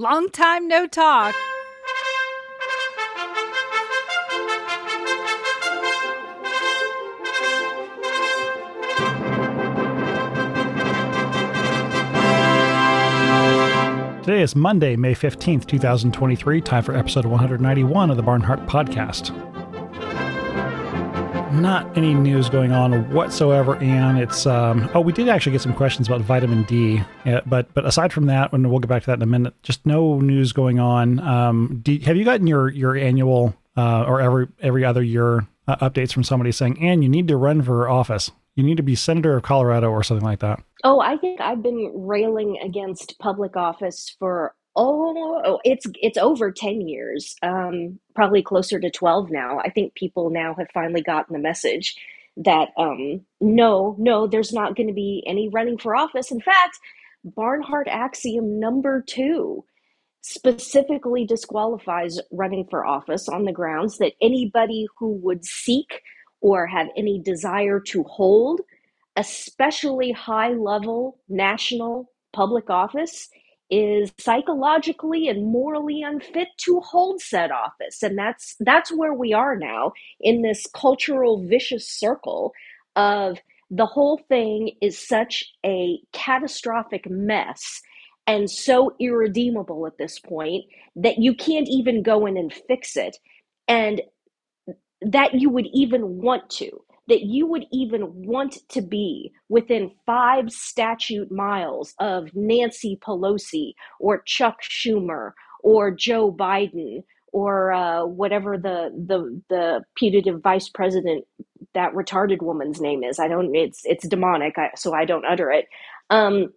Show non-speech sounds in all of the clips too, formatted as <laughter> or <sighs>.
Long time no talk. Today is Monday, May 15th, 2023. Time for episode 191 of the Barnhardt Podcast. Not any news going on whatsoever, and it's um, oh, we did actually get some questions about vitamin D, yeah, but but aside from that, and we'll get back to that in a minute. Just no news going on. Um, do, have you gotten your your annual uh, or every every other year uh, updates from somebody saying, "And you need to run for office. You need to be senator of Colorado or something like that." Oh, I think I've been railing against public office for oh, it's it's over 10 years. Um, probably closer to 12 now. I think people now have finally gotten the message that um, no, no, there's not going to be any running for office. In fact, Barnhardt axiom number 2 specifically disqualifies running for office on the grounds that anybody who would seek or have any desire to hold especially high level national public office is psychologically and morally unfit to hold said office. And that's that's where we are now in this cultural vicious circle of the whole thing is such a catastrophic mess and so irredeemable at this point that you can't even go in and fix it. And that you would even want to that you would even want to be within five statute miles of Nancy Pelosi or Chuck Schumer or Joe Biden or uh, whatever the, the the putative vice president that retarded woman's name is. I don't. It's it's demonic, so I don't utter it. Um,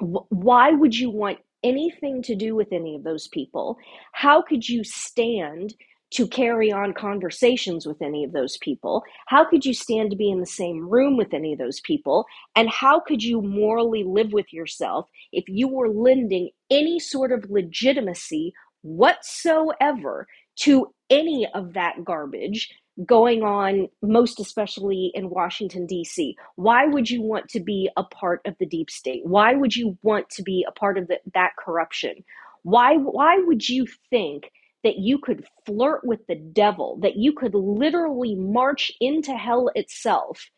wh- why would you want anything to do with any of those people? How could you stand to carry on conversations with any of those people? How could you stand to be in the same room with any of those people? And how could you morally live with yourself if you were lending any sort of legitimacy whatsoever to any of that garbage going on, most especially in Washington, D.C.? Why would you want to be a part of the deep state? Why would you want to be a part of the, that corruption? Why, why would you think that you could flirt with the devil, that you could literally march into hell itself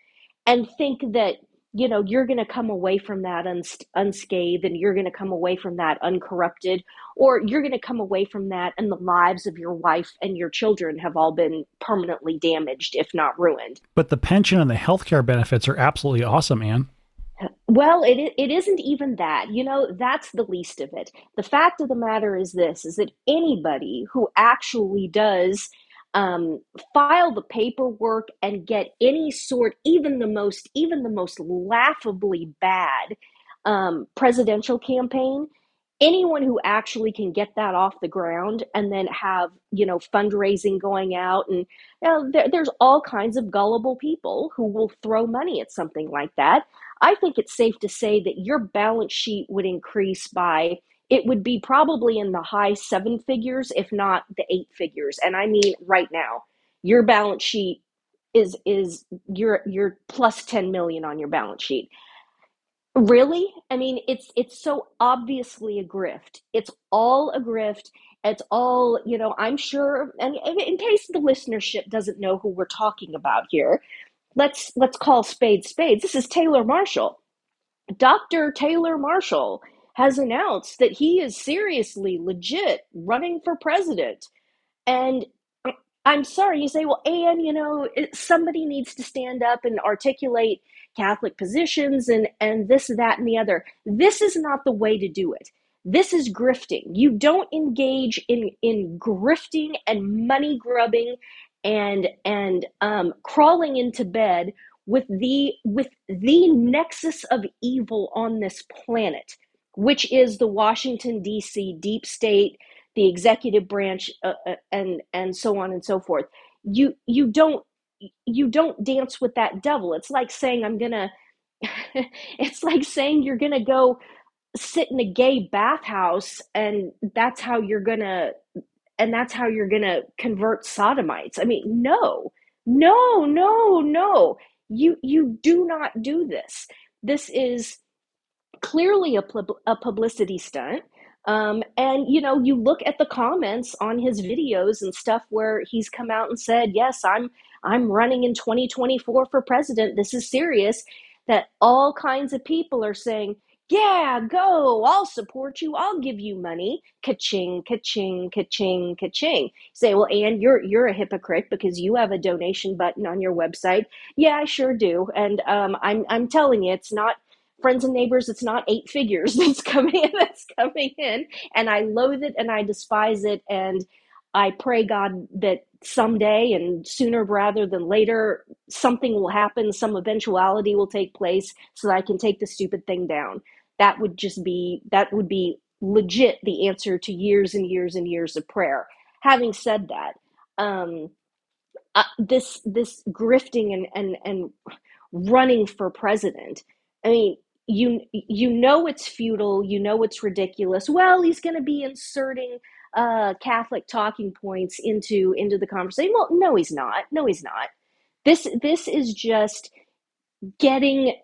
and think that you know you're going to come away from that uns- unscathed and you're going to come away from that uncorrupted or you're going to come away from that and the lives of your wife and your children have all been permanently damaged if not ruined. But the pension and the health care benefits are absolutely awesome Ann well, it it isn't even that. You know, that's the least of it. The fact of the matter is this: is that anybody who actually does um, file the paperwork and get any sort, even the most, even the most laughably bad um, presidential campaign, anyone who actually can get that off the ground and then have you know fundraising going out and you know, there, there's all kinds of gullible people who will throw money at something like that i think it's safe to say that your balance sheet would increase by it would be probably in the high seven figures if not the eight figures and i mean right now your balance sheet is is you're you're plus 10 million on your balance sheet Really? I mean, it's it's so obviously a grift. It's all a grift. It's all, you know, I'm sure and in case the listenership doesn't know who we're talking about here, let's let's call spades spades. This is Taylor Marshall. Dr. Taylor Marshall has announced that he is seriously legit running for president. And I'm sorry, you say, well, Ann, you know, somebody needs to stand up and articulate Catholic positions and, and this, that, and the other. This is not the way to do it. This is grifting. You don't engage in, in grifting and money grubbing and and um, crawling into bed with the with the nexus of evil on this planet, which is the Washington D.C. deep state, the executive branch, uh, uh, and and so on and so forth. You you don't you don't dance with that devil. It's like saying, I'm to, <laughs> it's like saying you're to go sit in a gay bathhouse and that's how you're to, and that's how you're going to convert sodomites. I mean, no, no, no, no. You, you do not do this. This is clearly a, a publicity stunt. Um, and you know, you look at the comments on his videos and stuff where he's come out and said, "Yes, I'm I'm running in 2024 for president. This is serious." That all kinds of people are saying, "Yeah, go. I'll support you. I'll give you money." Ka-ching, ka-ching, ka-ching, ka-ching. Say, "Well, Ann, you're you're a hypocrite because you have a donation button on your website." Yeah, I sure do. And um, I'm I'm telling you, it's not friends and neighbors it's not eight figures <laughs> that's coming in that's coming in and i loathe it and i despise it and i pray god that someday and sooner rather than later something will happen some eventuality will take place so that i can take the stupid thing down that would just be that would be legit the answer to years and years and years of prayer. Having said that um uh, this this grifting and and and running for president i mean you you know it's futile you know it's ridiculous. Well he's going to be inserting uh, catholic talking points into into the conversation. Well no he's not. No he's not. This this is just getting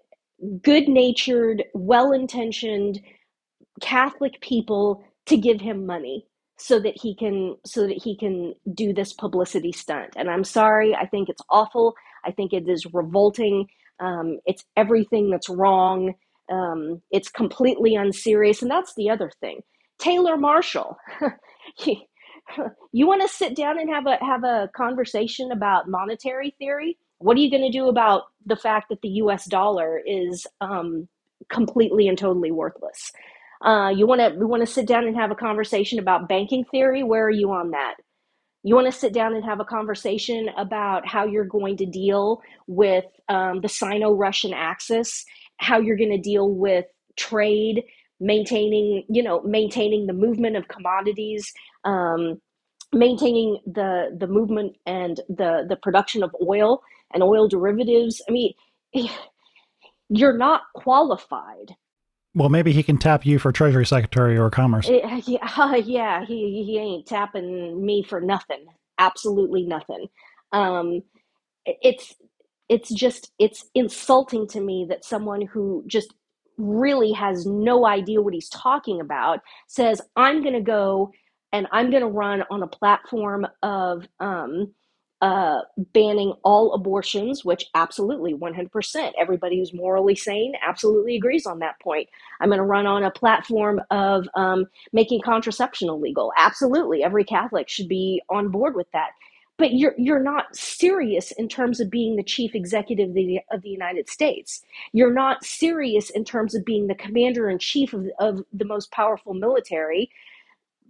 good natured well intentioned catholic people to give him money so that he can so that he can do this publicity stunt. And i'm sorry i think it's awful. I think it is revolting. Um, it's everything that's wrong. Um, it's completely unserious, and that's the other thing. Taylor Marshall, <laughs> <laughs> you want to sit down and have a have a conversation about monetary theory? What are you going to do about the fact that the U.S. dollar is um, completely and totally worthless? Uh, you want to we want to sit down and have a conversation about banking theory. Where are you on that? You want to sit down and have a conversation about how you're going to deal with um, the Sino Russian axis how you're going to deal with trade, maintaining, you know, maintaining the movement of commodities, um, maintaining the the movement and the the production of oil and oil derivatives. I mean, you're not qualified. Well, maybe he can tap you for Treasury Secretary or Commerce. It, yeah, uh, <laughs> yeah, he he ain't tapping me for nothing. Absolutely nothing. Um, it's it's just it's insulting to me that someone who just really has no idea what he's talking about says i'm going to go and i'm going to run on a platform of um, uh, banning all abortions, which absolutely 100%. Everybody who's morally sane absolutely agrees on that point. I'm going to run on a platform of um, making contraception illegal. Absolutely. Every Catholic should be on board with that but you're you're not serious in terms of being the chief executive of the, of the United States. You're not serious in terms of being the commander in chief of, of the most powerful military.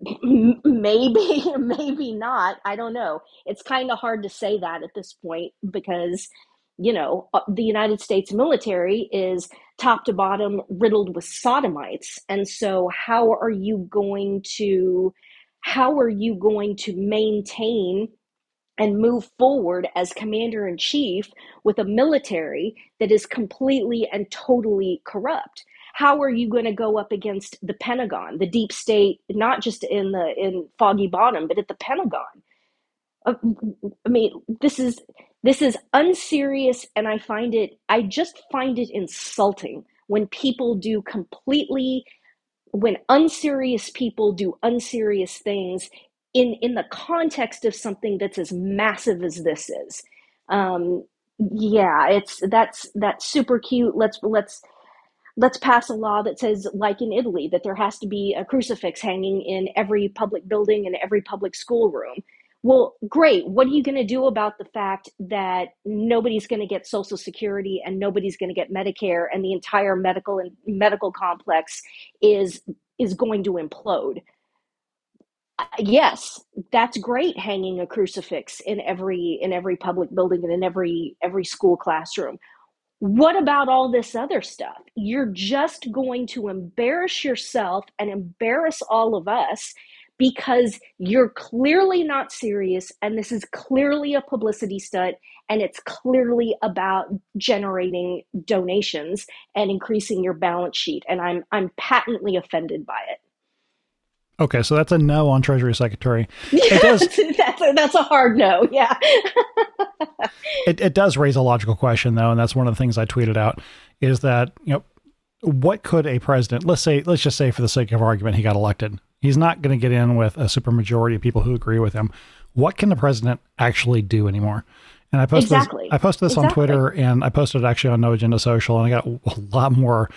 Maybe, <laughs> maybe not. I don't know. It's kind of hard to say that at this point because, you know, uh, the United States military is top to bottom riddled with sodomites. And so, how are you going to, how are you going to maintain and move forward as commander in chief with a military that is completely and totally corrupt how are you going to go up against the pentagon the deep state not just in the in foggy bottom but at the pentagon? Uh, i mean this is this is unserious and i find it i just find it insulting when people do completely when unserious people do unserious things in in the context of something that's as massive as this is. Um yeah it's that's that's super cute. Let's let's let's pass a law that says like in italy that there has to be a crucifix hanging in every public building and every public schoolroom well great. What are you going to do about the fact that nobody's going to get social security and nobody's going to get medicare and the entire medical and medical complex is is going to implode? Yes that's great hanging a crucifix in every in every public building and in every every school classroom what about all this other stuff? You're just going to embarrass yourself and embarrass all of us because you're clearly not serious and this is clearly a publicity stunt and it's clearly about generating donations and increasing your balance sheet and i'm i'm patently offended by it Okay, so that's a no on Treasury Secretary. It does. <laughs> that's, a, that's a hard no. Yeah. <laughs> it, it does raise a logical question though, and that's one of the things I tweeted out is that you know what could a president, let's say, let's just say for the sake of argument, he got elected. He's not going to get in with a supermajority of people who agree with him. What can the president actually do anymore? And I posted exactly. this, I posted this exactly. on Twitter and I posted it actually on No Agenda Social, and I got a lot more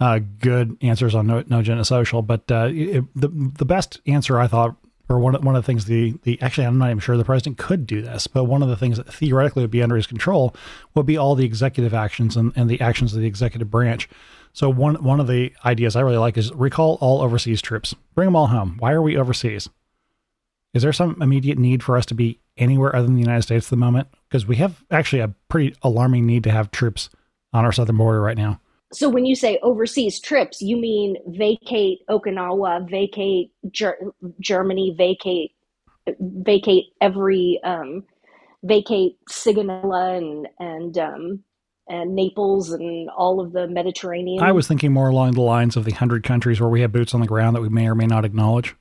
uh, good answers on No, no Social. But uh, it, the the best answer I thought, or one of, one of the things the the actually I'm not even sure the president could do this, but one of the things that theoretically would be under his control would be all the executive actions and, and the actions of the executive branch. So one one of the ideas I really like is recall all overseas troops, bring them all home. Why are we overseas? Is there some immediate need for us to be anywhere other than the United States at the moment? Because we have actually a pretty alarming need to have troops on our southern border right now. So when you say overseas trips, you mean vacate Okinawa, vacate Ger- Germany, vacate vacate every um, vacate Sigonella and and um, and Naples and all of the Mediterranean. I was thinking more along the lines of the hundred countries where we have boots on the ground that we may or may not acknowledge.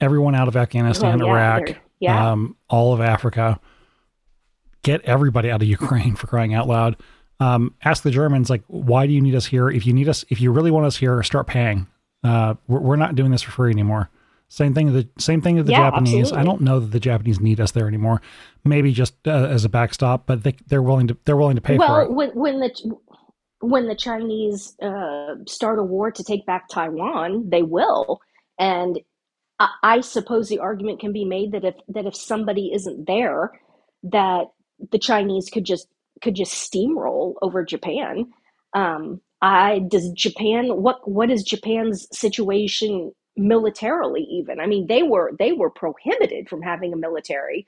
Everyone out of Afghanistan, well, yeah, Iraq, yeah. Um, all of Africa. Get everybody out of Ukraine for crying out loud. Um, ask the Germans, like, why do you need us here? If you need us, if you really want us here, start paying. Uh, we're, we're not doing this for free anymore. Same thing. The same thing with the yeah, Japanese. Absolutely. I don't know that the Japanese need us there anymore. Maybe just uh, as a backstop, but they, they're willing to they're willing to pay well, for it. Well, when, when the when the Chinese uh, start a war to take back Taiwan, they will. And I, I suppose the argument can be made that if that if somebody isn't there, that the Chinese could just could just steamroll over Japan. Um, I does Japan what what is Japan's situation militarily even? I mean, they were they were prohibited from having a military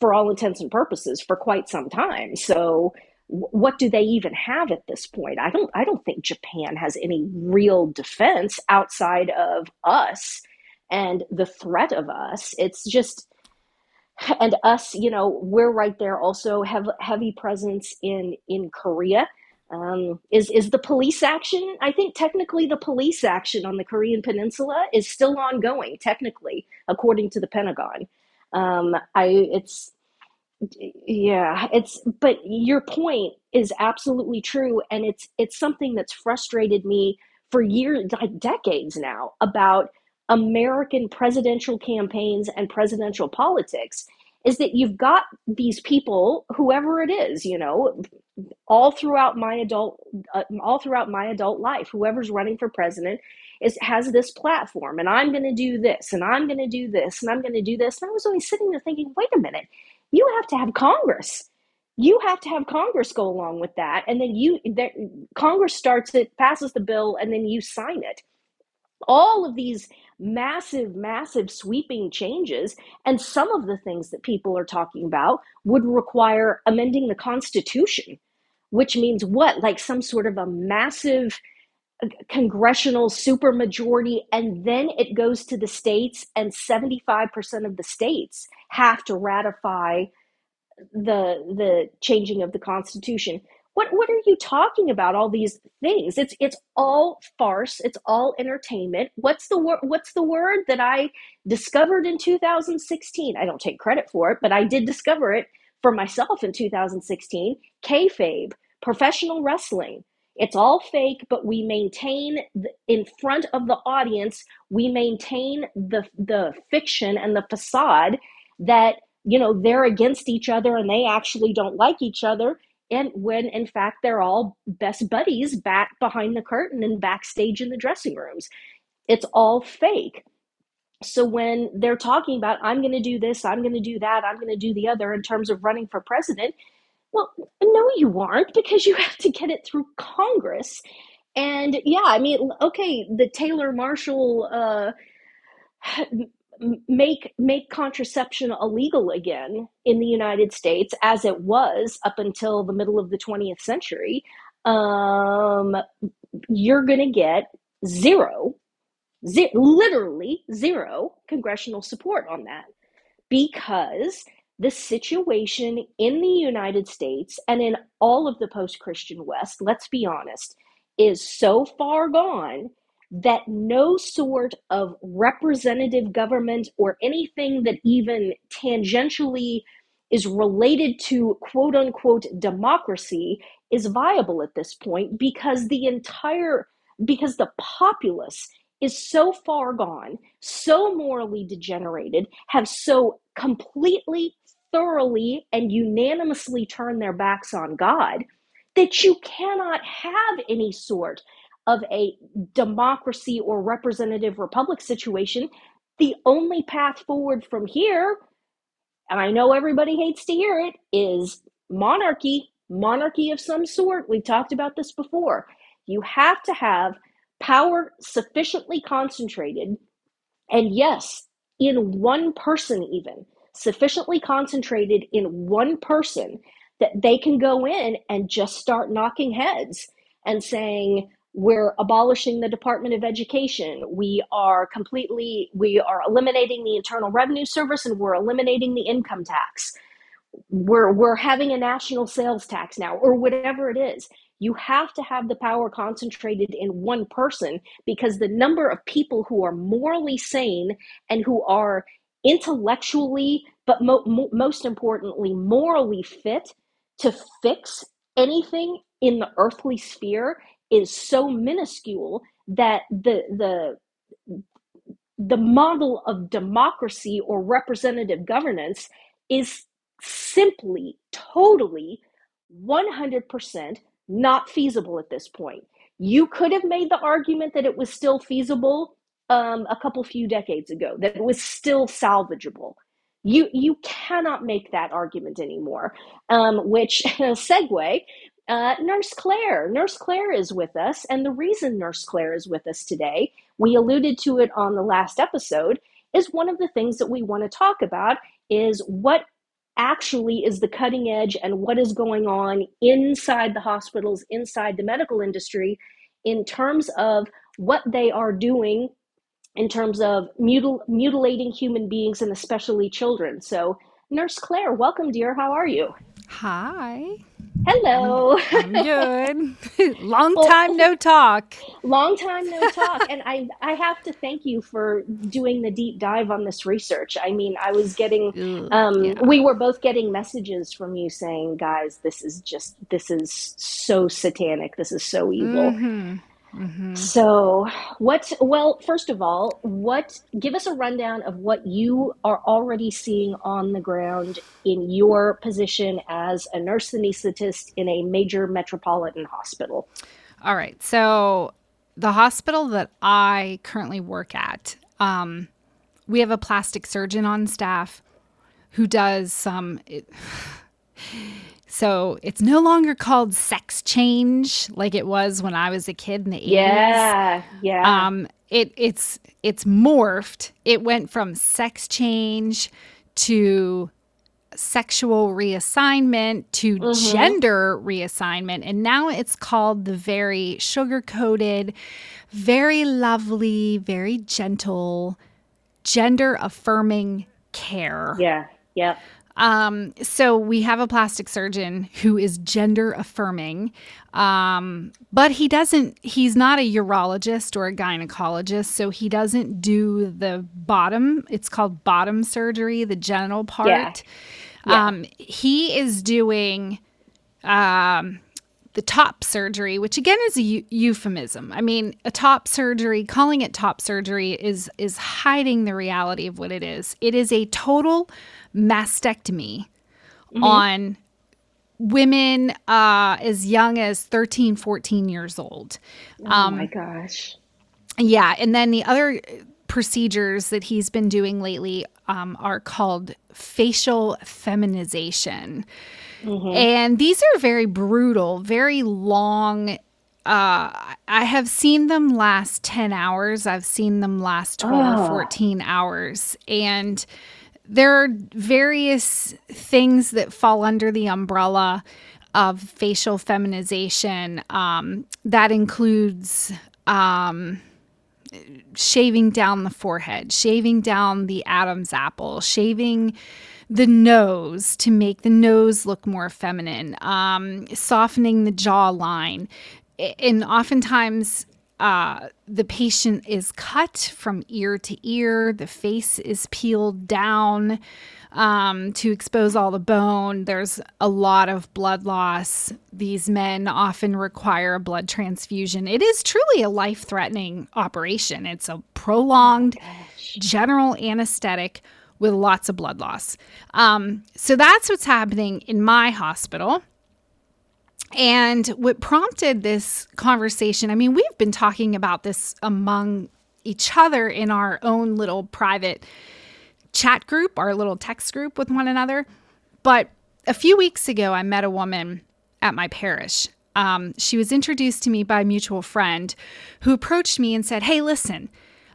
for all intents and purposes for quite some time. So what do they even have at this point? I don't I don't think Japan has any real defense outside of us and the threat of us. It's just and us, you know, we're right there. Also, have heavy presence in in Korea. Um, is is the police action? I think technically the police action on the Korean Peninsula is still ongoing. Technically, according to the Pentagon, um, I it's yeah it's but your point is absolutely true and it's it's something that's frustrated me for years like decades now about American presidential campaigns and presidential politics is that you've got these people, whoever it is, you know, all throughout my adult, uh, all throughout my adult life, whoever's running for president is has this platform, and I'm going to do this, and I'm going to do this, and I'm going to do this. And I was always sitting there thinking, wait a minute, you have to have Congress. You have to have Congress go along with that, and then you, Congress starts it, passes the bill, and then you sign it all of these massive, massive sweeping changes. And some of the things that people are talking about would require amending the Constitution, which means what? Like some sort of a massive uh, congressional supermajority, and then it goes to the states, and 75% of the states have to ratify the the changing of the constitution what what are you talking about all these things? It's it's all farce. It's all entertainment. What's the word what's the word that i discovered in 2016 i don't take credit for it but i did discover it for myself in 2016 kayfabe professional wrestling. It's all fake but we maintain the, in front of the audience we maintain the the fiction and the facade that you know they're against each other and they actually don't like each other and when in fact they're all best buddies back behind the curtain and backstage in the dressing rooms. It's all fake. So when they're talking about i'm going to do this i'm going to do that i'm going to do the other in terms of running for president well no you aren't because you <laughs> have to get it through congress. And yeah i mean okay the taylor marshall uh, make make contraception illegal again in the United States as it was up until the middle of the 20th century, um, you're going to get zero, ze- literally zero congressional support on that. Because the situation in the United States and in all of the post Christian West, let's be honest, is so far gone that no sort of representative government or anything that even tangentially is related to quote unquote democracy is viable at this point because the entire because the populace is so far gone, so morally degenerated, have so completely, thoroughly, and unanimously turned their backs on God that you cannot have any sort of a democracy or representative republic situation. The only path forward from here, and I know everybody hates to hear it, is monarchy, monarchy of some sort. We've talked about this before. You have to have power sufficiently concentrated, and yes, in one person, even sufficiently concentrated in one person that they can go in and just start knocking heads and saying, we're abolishing the department of education. We are completely we are eliminating the internal revenue service and we're eliminating the income tax. We're we're having a national sales tax now or whatever it is. You have to have the power concentrated in one person because the number of people who are morally sane and who are intellectually, but mo- mo- most importantly, morally fit to fix anything in the earthly sphere is so minuscule that the the the model of democracy or representative governance is simply totally 100% not feasible at this point. You could have made the argument that it was still feasible um, a couple few decades ago, that it was still salvageable. You you cannot make that argument anymore. Um, which <laughs> segue, uh, Nurse Claire. Nurse Claire is with us, and the reason Nurse Claire is with us today, we alluded to it on the last episode, is one of the things that we want to talk about is what actually is the cutting edge and what is going on inside the hospitals, inside the medical industry, in terms of what they are doing in terms of mutil- mutilating human beings and especially children. So, Nurse Claire, welcome, dear. How are you? Hi. Hello. I'm, good. <laughs> long time no talk. Long time no talk. and I I have to thank you for doing the deep dive on this research. I mean, I was getting um yeah. we were both getting messages from you saying, "Guys, this is just this is so satanic. This is so evil." Mm-hmm. Mm-hmm. So, what, well, first of all, what, give us a rundown of what you are already seeing on the ground in your position as a nurse anesthetist in a major metropolitan hospital. All right. So, the hospital that I currently work at, um, we have a plastic surgeon on staff who does some. It, so it's no longer called sex change like it was when I was a kid in the 80s. Yeah, yeah. Um, it it's it's morphed. It went from sex change to sexual reassignment to mm-hmm. gender reassignment and now it's called the very sugar coated very lovely very gentle gender affirming care yeah yep um, so we have a plastic surgeon who is gender affirming, um, but he doesn't. He's not a urologist or a gynecologist, so he doesn't do the bottom. It's called bottom surgery, the genital part. Yeah. Yeah. Um, he is doing. Um, the top surgery, which again is a u- euphemism. I mean, a top surgery, calling it top surgery is is hiding the reality of what it is. It is a total mastectomy mm-hmm. on women uh, as young as 13, 14 years old. Oh um, my gosh. Yeah. And then the other procedures that he's been doing lately um, are called facial feminization. Mm-hmm. And these are very brutal, very long. Uh, I have seen them last 10 hours. I've seen them last 12 oh. or 14 hours. And there are various things that fall under the umbrella of facial feminization. Um, that includes um, shaving down the forehead, shaving down the Adam's apple, shaving the nose to make the nose look more feminine, um, softening the jawline. And oftentimes, uh, the patient is cut from ear to ear, the face is peeled down um, to expose all the bone. There's a lot of blood loss. These men often require a blood transfusion. It is truly a life threatening operation. It's a prolonged oh general anesthetic with lots of blood loss. Um, so that's what's happening in my hospital. And what prompted this conversation, I mean, we've been talking about this among each other in our own little private chat group, our little text group with one another. But a few weeks ago, I met a woman at my parish. Um, she was introduced to me by a mutual friend who approached me and said, Hey, listen,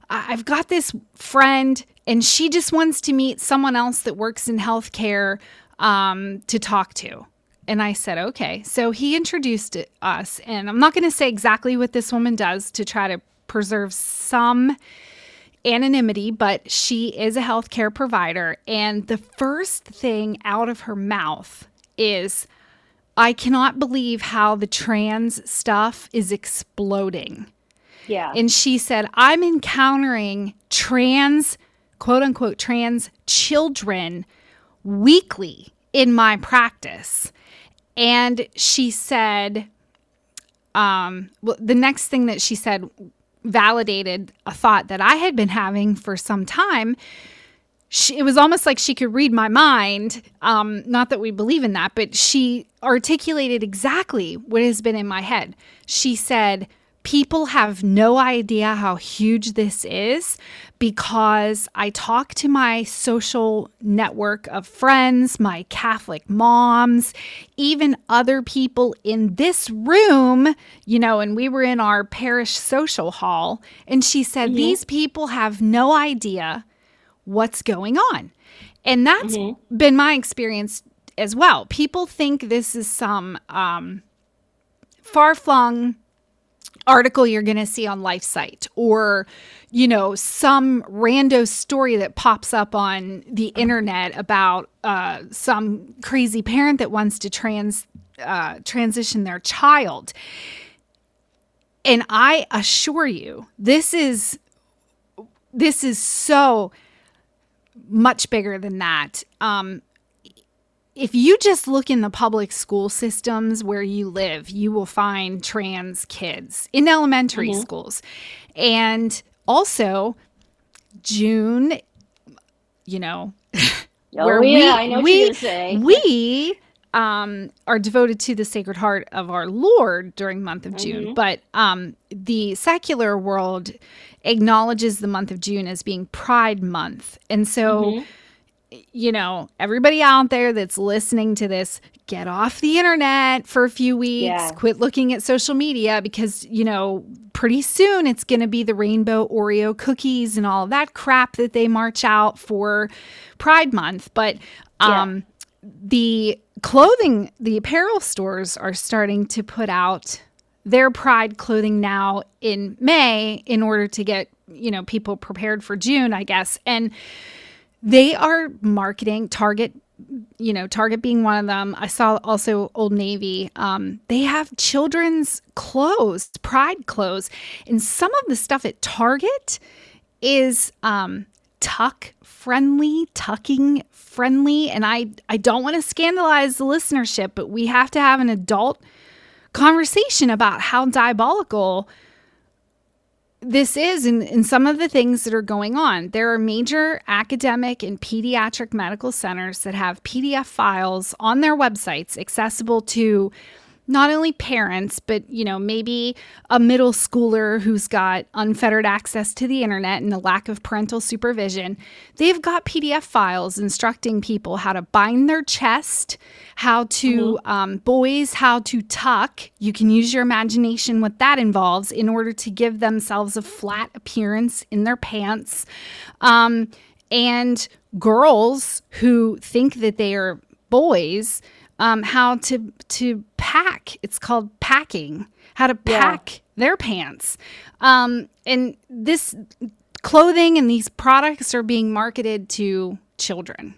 I've got this friend and she just wants to meet someone else that works in healthcare um, to talk to. And I said, okay. So he introduced us, and I'm not going to say exactly what this woman does to try to preserve some anonymity, but she is a healthcare provider. And the first thing out of her mouth is, I cannot believe how the trans stuff is exploding. Yeah. And she said, I'm encountering trans, quote unquote, trans children weekly in my practice. And she said, um, well, the next thing that she said validated a thought that I had been having for some time. She, it was almost like she could read my mind. Um, not that we believe in that, but she articulated exactly what has been in my head. She said, People have no idea how huge this is because I talk to my social network of friends, my Catholic moms, even other people in this room, you know, and we were in our parish social hall. And she said, mm-hmm. These people have no idea what's going on. And that's mm-hmm. been my experience as well. People think this is some um, far flung article you're going to see on LifeSite or, you know, some rando story that pops up on the internet about uh, some crazy parent that wants to trans uh, transition their child. And I assure you, this is this is so much bigger than that. Um, if you just look in the public school systems where you live, you will find trans kids in elementary mm-hmm. schools. And also, June, you know, <laughs> oh, where yeah, we, we, we um, are devoted to the Sacred Heart of our Lord during month of June. Mm-hmm. But um, the secular world acknowledges the month of June as being Pride Month. And so. Mm-hmm you know, everybody out there that's listening to this, get off the internet for a few weeks, yeah. quit looking at social media because, you know, pretty soon it's going to be the rainbow Oreo cookies and all that crap that they march out for Pride Month. But um, yeah. the clothing, the apparel stores are starting to put out their Pride clothing now in May in order to get, you know, people prepared for June, I guess. And, they are marketing Target you know, Target being one of them. I saw also Old Navy. Um, they have children's clothes, pride clothes, and some of the stuff at Target is um, tuck friendly, tucking friendly. And I, I don't want to scandalize the listenership, but we have to have an adult conversation about how diabolical this is in, in some of the things that are going on. There are major academic and pediatric medical centers that have PDF files on their websites accessible to not only parents, but you know, maybe a middle schooler who's got unfettered access to the internet and a lack of parental supervision. They've got PDF files instructing people how to bind their chest, how to mm-hmm. um, boys how to tuck. You can use your imagination what that involves in order to give themselves a flat appearance in their pants. Um, and girls who think that they are boys um, how to to pack. It's called packing. How to pack yeah. their pants. Um, and this clothing and these products are being marketed to children.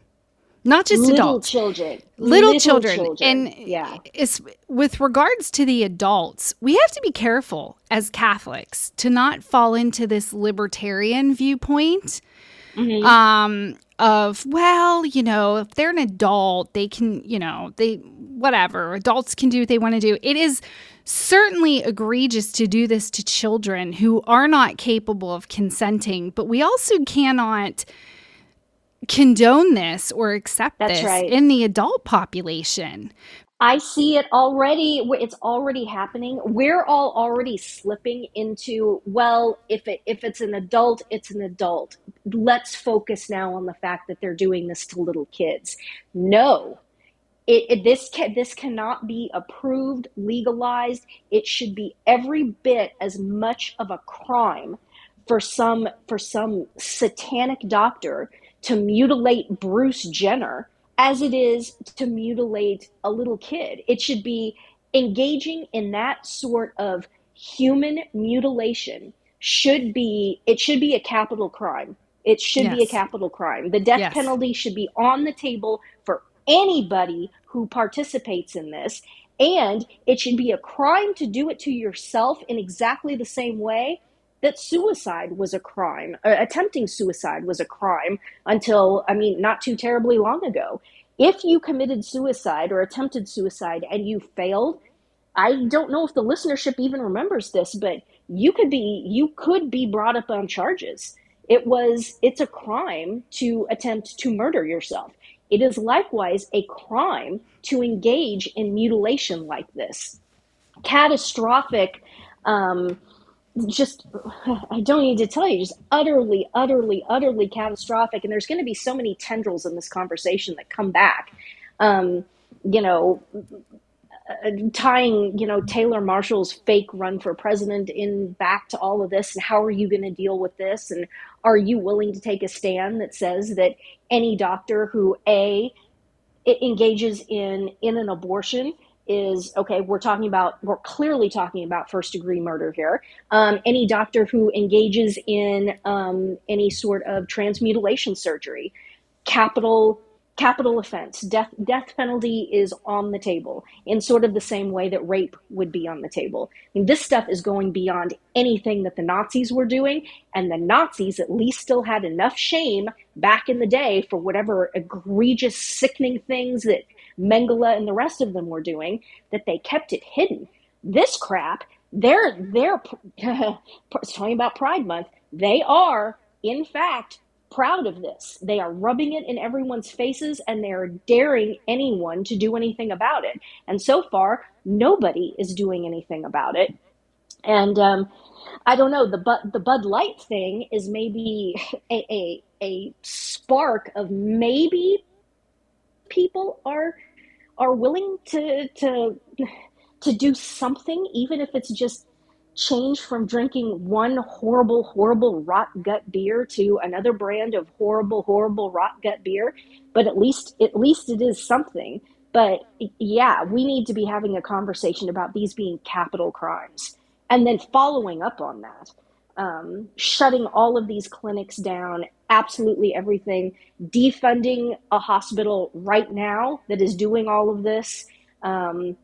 not just little adults children little, little children. children. and yeah it's with regards to the adults we have to be careful as catholics to not fall into this libertarian viewpoint mm-hmm. um of well you know if they're an adult they can you know they whatever adults can do what they want to do it is certainly egregious to do this to children who are not capable of consenting but we also cannot condone this or accept That's this right. in the adult population. I see it already. It's already happening. We're all already slipping into well, if it if it's an adult, it's an adult. Let's focus now on the fact that they're doing this to little kids. No, it, it, this can, this cannot be approved, legalized. It should be every bit as much of a crime for some for some satanic doctor to mutilate Bruce Jenner as it is to mutilate a little kid. It should be engaging in that sort of human mutilation should be it should be a capital crime. It should yes. be a capital crime. The death yes. penalty should be on the table for anybody who participates in this and it should be a crime to do it to yourself in exactly the same way that suicide was a crime. Uh, attempting suicide was a crime until, I mean, not too terribly long ago. If you committed suicide or attempted suicide and you failed, I don't know if the listenership even remembers this, but you could be you could be brought up on charges. It was it's a crime to attempt to murder yourself. It is likewise a crime to engage in mutilation like this. Catastrophic um, just I don't need to tell you, just utterly, utterly, utterly catastrophic. And there's going to be so many tendrils in this conversation that come back. Um, you know, uh, tying you know Taylor Marshall's fake run for president in back to all of this, and how are you going to deal with this? And are you willing to take a stand that says that any doctor who a engages in in an abortion is okay we're talking about we're clearly talking about first degree murder here. Um, any doctor who engages in um, any sort of transmutilation surgery capital capital offense death death penalty is on the table in sort of the same way that rape would be on the table. I mean, this stuff is going beyond anything that the nazis were doing and the nazis at least still had enough shame back in the day for whatever egregious sickening things that Mengele and the rest of them were doing, that they kept it hidden. This crap, they're they're <laughs> talking about Pride Month. They are, in fact, proud of this. They are rubbing it in everyone's faces and they are daring anyone to do anything about it. And so far, nobody is doing anything about it. And um, I don't know the Bud the Bud Light thing is maybe <laughs> a, a a spark of maybe people are are willing to to to do something, even if it's just change from drinking one horrible, horrible rot gut beer to another brand of horrible, horrible rot gut beer. But at least at least it is something. But yeah, we need to be having a conversation about these being capital crimes. And then following up on that, um, shutting all of these clinics down, absolutely everything, defunding a hospital right now that is doing all of this, um,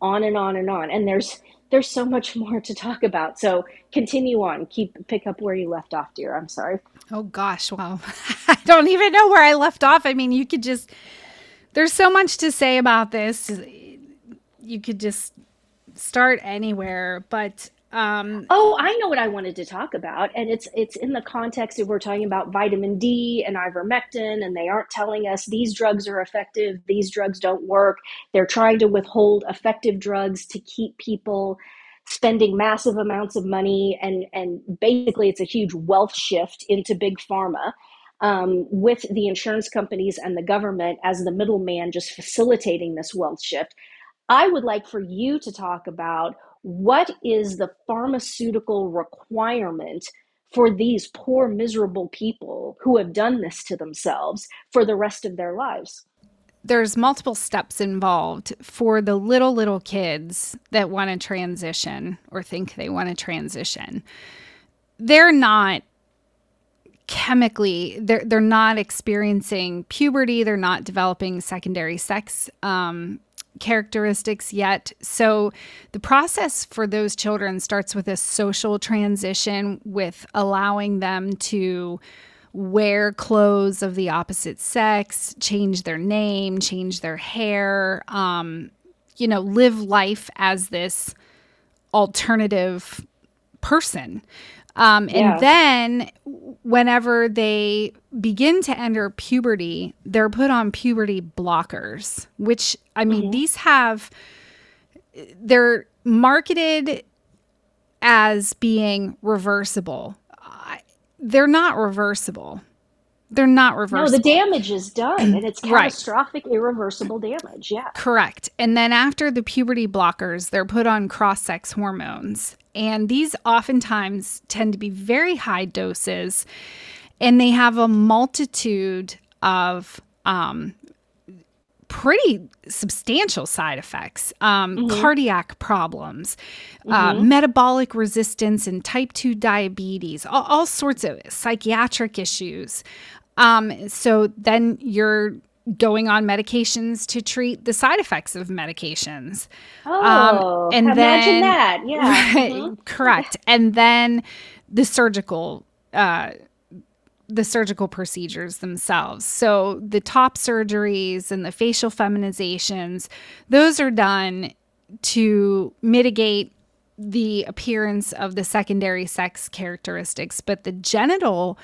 on and on and on. And there's there's so much more to talk about. So continue on. Keep pick up where you left off, dear. I'm sorry. Oh gosh, well, <laughs> I don't even know where I left off. I mean, you could just there's so much to say about this. You could just start anywhere, but um, oh, I know what I wanted to talk about, and it's it's in the context of we're talking about vitamin D and ivermectin, and they aren't telling us these drugs are effective, these drugs don't work. They're trying to withhold effective drugs to keep people spending massive amounts of money, and and basically it's a huge wealth shift into big pharma. Um, with the insurance companies and the government as the middleman just facilitating this wealth shift. I would like for you to talk about what is the pharmaceutical requirement for these poor, miserable people who have done this to themselves for the rest of their lives? There's multiple steps involved for the little, little kids that want to transition or think they want to transition. They're not chemically they're they're not experiencing puberty they're not developing secondary sex um, characteristics yet. So the process for those children starts with a social transition with allowing them to wear clothes of the opposite sex change their name change their hair um, you know live life as this alternative person um, and Yeah. then, whenever they begin to enter puberty, they're put on puberty blockers, which, I mean, these have, they're marketed as being reversible. They're not reversible. They're not reversible. No, the damage is done, and it's Right. catastrophic, irreversible damage. Yeah. Correct. And then after the puberty blockers, they're put on cross sex hormones. And these oftentimes tend to be very high doses, and they have a multitude of um, pretty substantial side effects um, cardiac problems, uh, metabolic resistance, and type 2 diabetes, all, all sorts of psychiatric issues. Um, so then you're going on medications to treat the side effects of medications. Oh, and imagine then- that. Yeah. <laughs> Right, Mhm. correct. And then the surgical uh the surgical procedures themselves. So the top surgeries and the facial feminizations, those are done to mitigate the appearance of the secondary sex characteristics, but the genital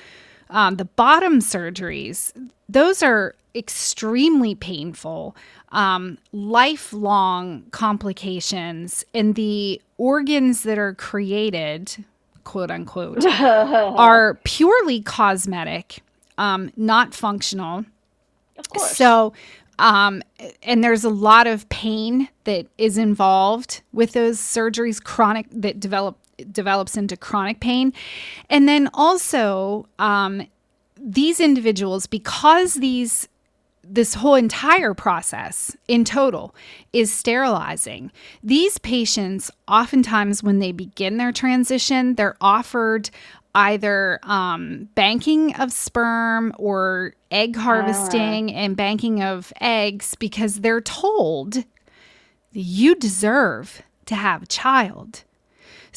um, the bottom surgeries, those are extremely painful, um, lifelong complications, and the organs that are created, quote unquote, <laughs> are purely cosmetic, um, not functional. Of course. So, um, and there's a lot of pain that is involved with those surgeries, chronic that develop develops into chronic pain, and then also um, these individuals because these this whole entire process in total is sterilizing. These patients, oftentimes, when they begin their transition, they're offered either um, banking of sperm or egg harvesting and banking of eggs because they're told you deserve to have a child.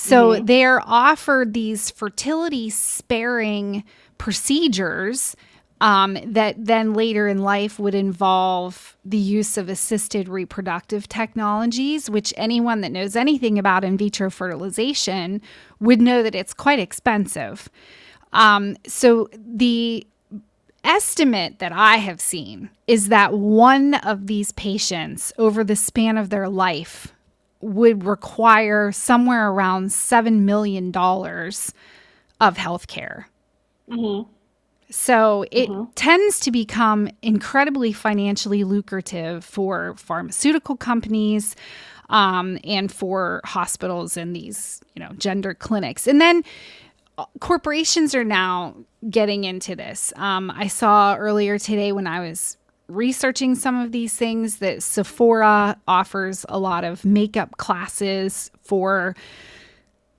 So they're offered these fertility sparing procedures um, that then later in life would involve the use of assisted reproductive technologies, which anyone that knows anything about in vitro fertilization would know that it's quite expensive. Um, so the estimate that I have seen is that one of these patients over the span of their life would require somewhere around $7 million of health care. So it tends to become incredibly financially lucrative for pharmaceutical companies um, and for hospitals and these, you know, gender clinics. And then uh, corporations are now getting into this. Um, I saw earlier today when I was researching some of these things that Sephora offers a lot of makeup classes for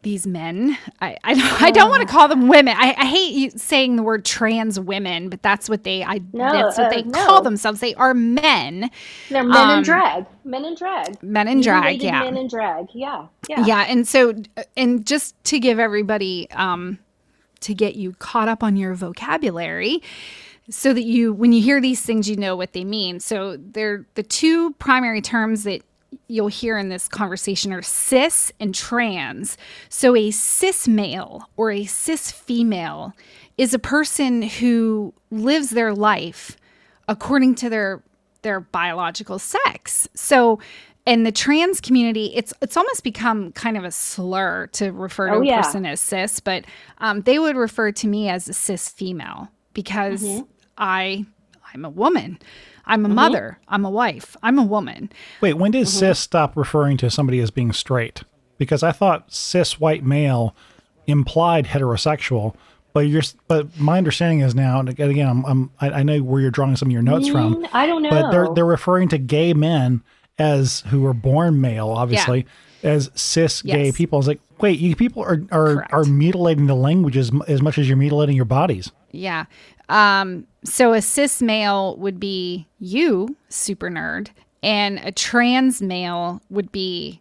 these men. I I don't, I don't want to call them women. I, I hate you saying the word trans women, but that's what they I No, that's what uh, they no. call themselves. They are men, They're men um, in drag. Men in drag. men in drag. Yeah, Men in drag. Yeah. Yeah. yeah and so and just to give everybody um to get you caught up on your vocabulary so that you when you hear these things you know what they mean so they're the two primary terms that you'll hear in this conversation are cis and trans so a cis male or a cis female is a person who lives their life according to their their biological sex. So in the trans community, it's it's almost become kind of a slur to refer to Oh, a yeah. person as cis, but um, they would refer to me as a cis female because Mm-hmm. I I'm a woman. I'm a mother. I'm a wife. I'm a woman. Wait, when did Mm-hmm. cis stop referring to somebody as being straight? Because I thought cis white male implied heterosexual, but you're but my understanding is now, and again, I'm, I'm I, I know where you're drawing some of your notes from, Mm, I don't know. but they're they're referring to gay men as who were born male, obviously, as cis gay Yes. people. It's like, wait, you people are are, Correct. are mutilating the language as, as much as you're mutilating your bodies. Yeah. Um, so a cis male would be you, super nerd, and a trans male would be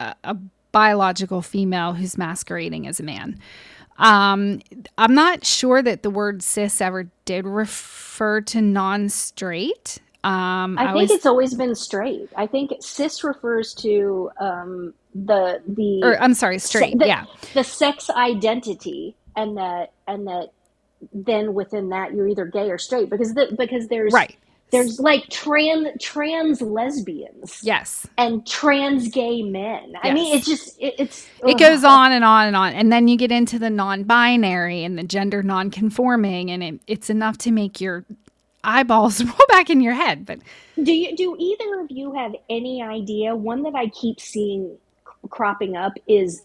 a, a biological female who's masquerading as a man. Um, I'm not sure that the word cis ever did refer to non-straight. Um, I think was, it's always been straight. I think cis refers to um, the the or I'm sorry, straight. the, yeah. the sex identity, and that and that then within that you're either gay or straight because the, because there's Right. there's like trans trans lesbians Yes. and trans gay men. I mean, Yes. it's just it, it's It goes on and on and on. And then you get into the non binary and the gender non conforming, and it, it's enough to make your eyeballs <laughs> roll back in your head. But Do you do either of you have any idea? One that I keep seeing cropping up is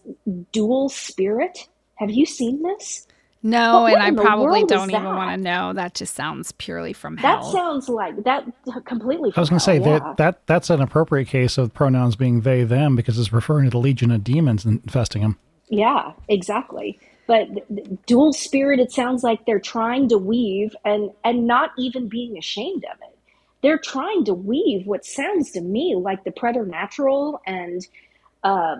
dual spirit. Have you seen this? No, What- and I probably don't even want to know. That just sounds purely from hell. That sounds like that completely. I was going to say yeah. that that that's an appropriate case of pronouns being they them because it's referring to the legion of demons infesting him. Yeah, exactly. But th- th- dual spirit, it sounds like they're trying to weave and and not even being ashamed of it. They're trying to weave what sounds to me like the preternatural and uh,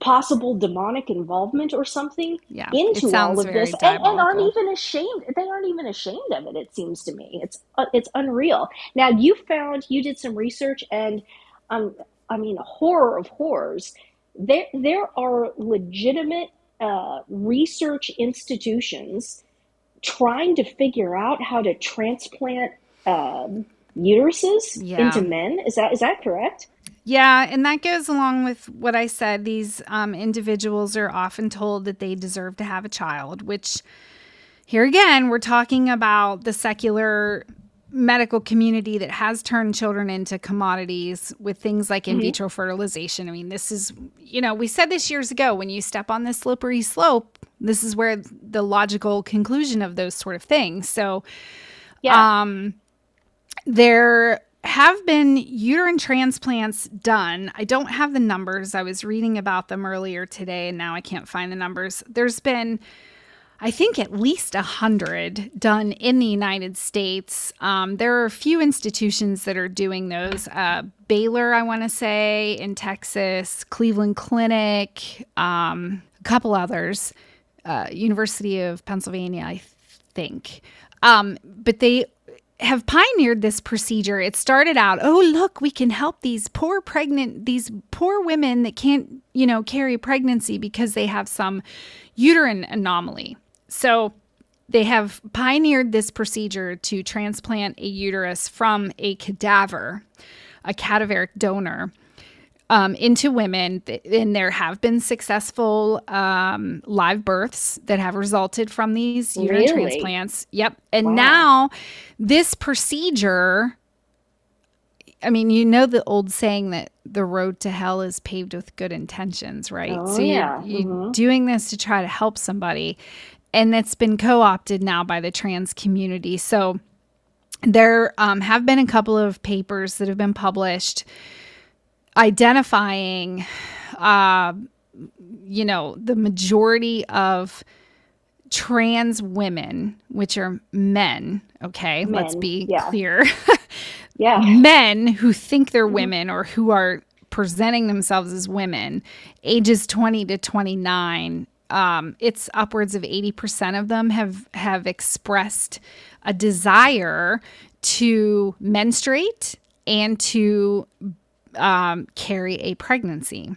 possible demonic involvement or something Yeah, into all of this, and, and aren't even ashamed. They aren't even ashamed of it. It seems to me it's uh, it's unreal. Now you found you did some research, and um, I mean horror of horrors. There there are legitimate uh, research institutions trying to figure out how to transplant um, uteruses Yeah. into men. Is that is that correct? Yeah, and that goes along with what I said. These um, individuals are often told that they deserve to have a child, which, here again, we're talking about the secular medical community that has turned children into commodities with things like in vitro fertilization. I mean, this is, you know, we said this years ago when you step on this slippery slope, this is where the logical conclusion of those sort of things. So, Yeah. um, there have been uterine transplants done. I don't have the numbers. I was reading about them earlier today, and now I can't find the numbers. There's been, I think, at least a hundred done in the United States. Um, there are a few institutions that are doing those. Uh, Baylor, I want to say, in Texas, Cleveland Clinic, um, a couple others, uh, University of Pennsylvania, I think. Um, but they have pioneered this procedure. It started out, oh look, we can help these poor pregnant these poor women that can't, you know, carry pregnancy because they have some uterine anomaly. So they have pioneered this procedure to transplant a uterus from a cadaver, a cadaveric donor, um, into women. And there have been successful um, live births that have resulted from these uterine Really? transplants. Yep. And Wow. now this procedure. I mean, you know the old saying that the road to hell is paved with good intentions, right? Oh, so you're, yeah. you're Mhm. doing this to try to help somebody, and it's been co-opted now by the trans community. So there um, have been a couple of papers that have been published identifying, uh, you know, the majority of trans women, which are men. Okay, let's be yeah. clear. <laughs> Yeah. men who think they're women or who are presenting themselves as women, ages 20 to 29, um, it's upwards of 80% of them have, have expressed a desire to menstruate and to um, carry a pregnancy.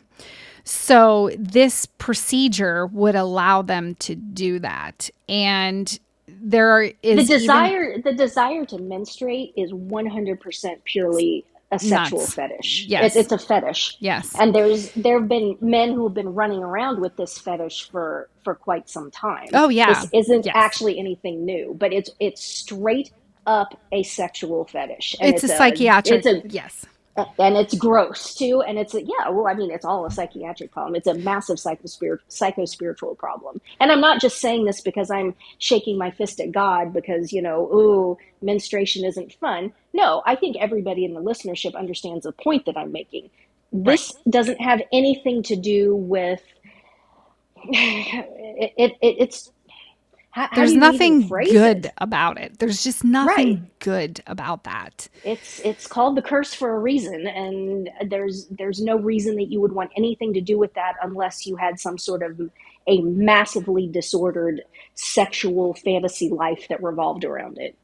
So, this procedure would allow them to do that. And there are, the is even- desire the desire to menstruate is 100% purely a sexual Nuts. fetish Yes. it's, it's a fetish yes. and there's there have been men who have been running around with this fetish for for quite some time Oh, yeah. this isn't Yes. actually anything new but it's it's straight up a sexual fetish and it's, a psychiatric. it's a yes. And it's gross too and it's a, yeah well i mean it's all a psychiatric problem. It's a massive psychospirit psycho-spiritual problem. And i'm not just saying this because i'm shaking my fist at god because you know ooh menstruation isn't fun. No i think everybody in the listenership understands the point that i'm making. This doesn't have anything to do with <laughs> it, it, it it's how, There's how nothing good it? about it. There's just nothing right. good about that. It's it's called the curse for a reason, and there's there's no reason that you would want anything to do with that unless you had some sort of a massively disordered sexual fantasy life that revolved around it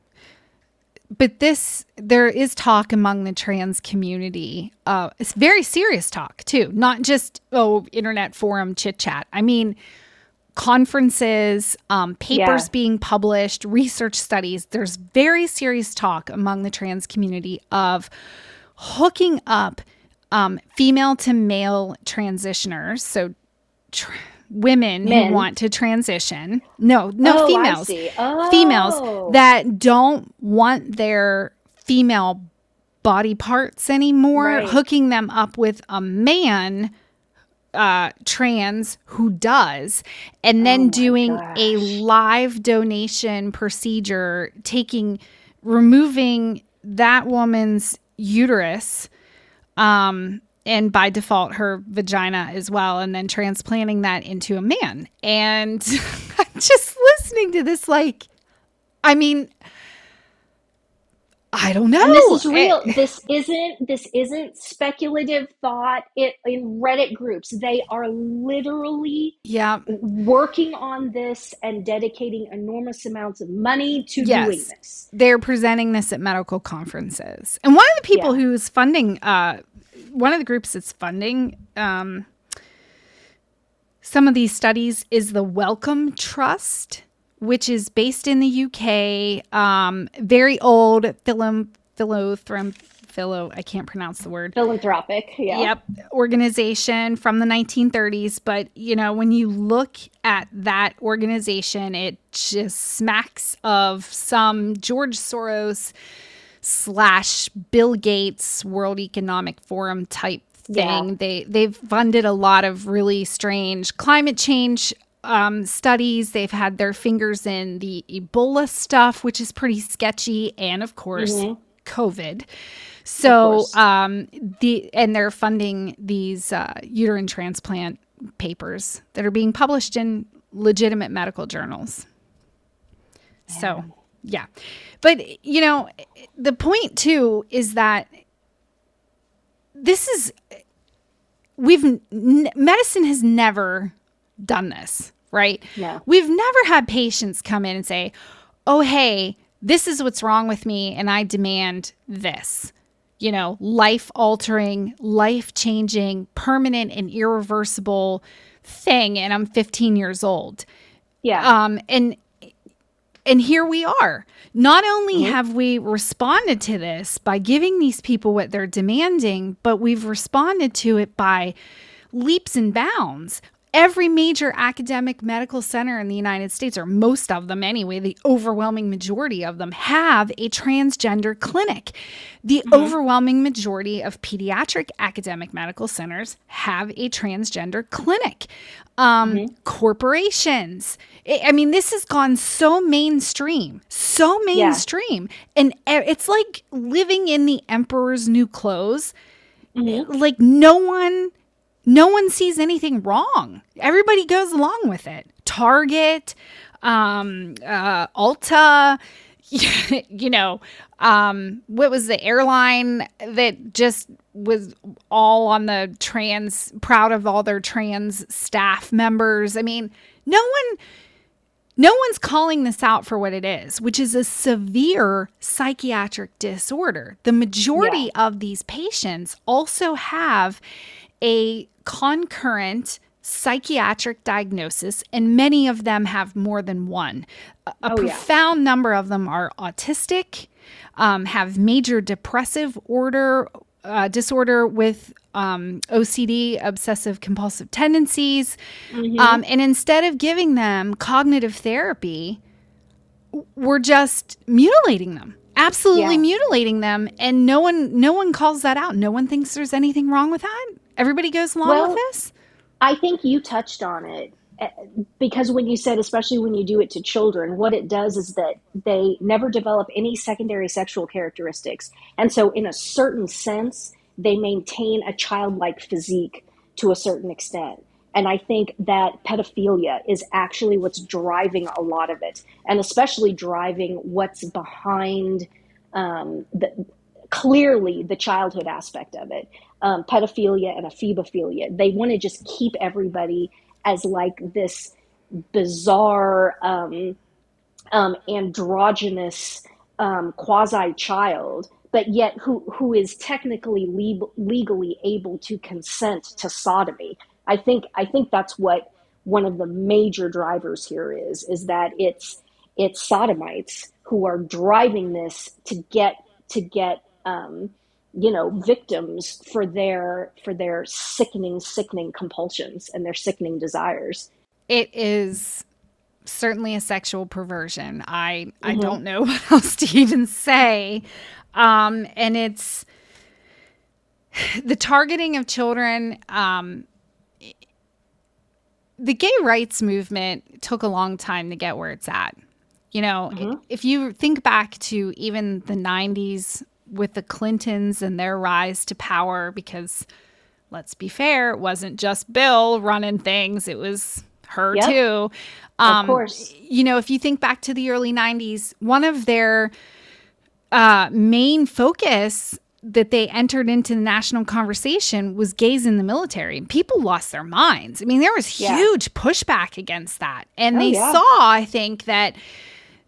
but this there is talk among the trans community uh it's very serious talk too not just oh internet forum chit chat i mean conferences um, papers yeah. being published research studies there's very serious talk among the trans community of hooking up um, female to male transitioners so tra- women Men. who want to transition. No, no, oh, females. Oh. Females that don't want their female body parts anymore, right. hooking them up with a man uh, trans who does, and then oh doing gosh. a live donation procedure, taking, removing that woman's uterus, um, and by default her vagina as well and then transplanting that into a man and <laughs> just listening to this like i mean i don't know and this is real. It, <laughs> this isn't this isn't speculative thought. It in reddit groups they are literally yeah. working on this and dedicating enormous amounts of money to yes. doing this. They're presenting this at medical conferences. And one of the people yeah. who's funding uh one of the groups that's funding um, some of these studies is the Wellcome Trust, which is based in the UK. Um, very old philom, philothrop, philo, I can't pronounce the word. Philanthropic, yeah. Yep, organization from the 1930s. But, you know, when you look at that organization, it just smacks of some George Soros slash Bill Gates World Economic Forum type thing. Yeah. They they've funded a lot of really strange climate change um, studies. They've had their fingers in the Ebola stuff, which is pretty sketchy, and of course, mm-hmm. COVID. So um, the and they're funding these uh, uterine transplant papers that are being published in legitimate medical journals. Yeah. So yeah. But, you know, the point too is that this is, we've, n- medicine has never done this, right? Yeah. We've never had patients come in and say, oh, hey, this is what's wrong with me, and I demand this. You know, life altering, life changing, permanent, and irreversible thing, and I'm 15 years old. Yeah. Um, and and here we are. Not only mm-hmm. have we responded to this by giving these people what they're demanding, but we've responded to it by leaps and bounds. Every major academic medical center in the United States, or most of them anyway, the overwhelming majority of them have a transgender clinic. The mm-hmm. overwhelming majority of pediatric academic medical centers have a transgender clinic. Um, mm-hmm. Corporations, I mean, this has gone so mainstream, so mainstream. Yeah. And it's like living in the emperor's new clothes. Mm-hmm. Like, no one. No one sees anything wrong. Everybody goes along with it. Target, um, uh, Ulta, <laughs> you know, um, what was the airline that just was all on the trans, proud of all their trans staff members? I mean, no one no one's calling this out for what it is, which is a severe psychiatric disorder. The majority yeah. of these patients also have a concurrent psychiatric diagnosis, and many of them have more than one. A, a oh, profound yeah. number of them are autistic, um, have major depressive order uh, disorder with um, OCD, obsessive compulsive tendencies. Mm-hmm. Um, and instead of giving them cognitive therapy, we're just mutilating them absolutely yeah. mutilating them and no one no one calls that out no one thinks there's anything wrong with that everybody goes along well, with this i think you touched on it eh, because when you said especially when you do it to children what it does is that they never develop any secondary sexual characteristics and so in a certain sense they maintain a childlike physique to a certain extent. And I think that pedophilia is actually what's driving a lot of it, and especially driving what's behind um, the, clearly the childhood aspect of it. Um, pedophilia and ephebophilia. They want to just keep everybody as like this bizarre um, um, androgynous um, quasi child, but yet who who is technically le- legally able to consent to sodomy. I think I think that's what one of the major drivers here is is that it's it's sodomites who are driving this to get to get um, you know victims for their for their sickening sickening compulsions and their sickening desires it is certainly a sexual perversion i mm-hmm. i don't know <laughs> what else to even say um and it's the targeting of children um the gay rights movement took a long time to get where it's at you know mm-hmm. if you think back to even the 90s with the Clintons and their rise to power because let's be fair, it wasn't just Bill running things, it was her yep. too. Um, of course. You know, if you think back to the early 90s, one of their uh, main focus that they entered into the national conversation was gays in the military. People lost their minds. I mean, there was huge yeah. pushback against that. And oh, they yeah. saw, I think, that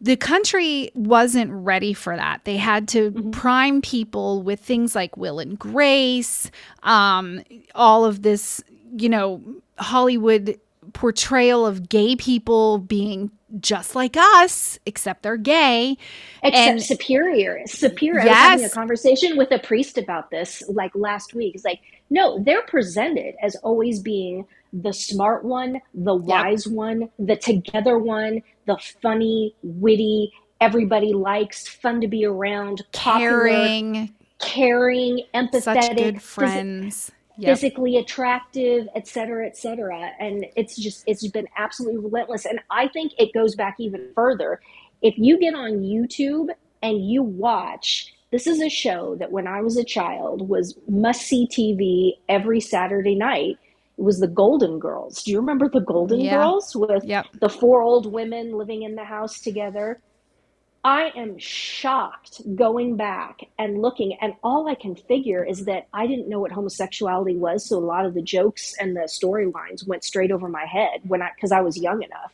the country wasn't ready for that. They had to mm-hmm. prime people with things like Will and Grace, um, all of this, you know, Hollywood portrayal of gay people being just like us, except they're gay. Except and, superior. Superior. Yes. I was having a conversation with a priest about this like last week. It's like, no, they're presented as always being the smart one, the wise yep. one, the together one, the funny, witty, everybody likes, fun to be around, caring, popular, caring, empathetic, friends. Yep. physically attractive, et cetera, et cetera. And it's just, it's been absolutely relentless. And I think it goes back even further. If you get on YouTube and you watch, this is a show that when I was a child was must see TV every Saturday night it was the Golden Girls. Do you remember the Golden yeah. Girls with yep. the four old women living in the house together? I am shocked going back and looking, and all I can figure is that I didn't know what homosexuality was, so a lot of the jokes and the storylines went straight over my head when I because I was young enough.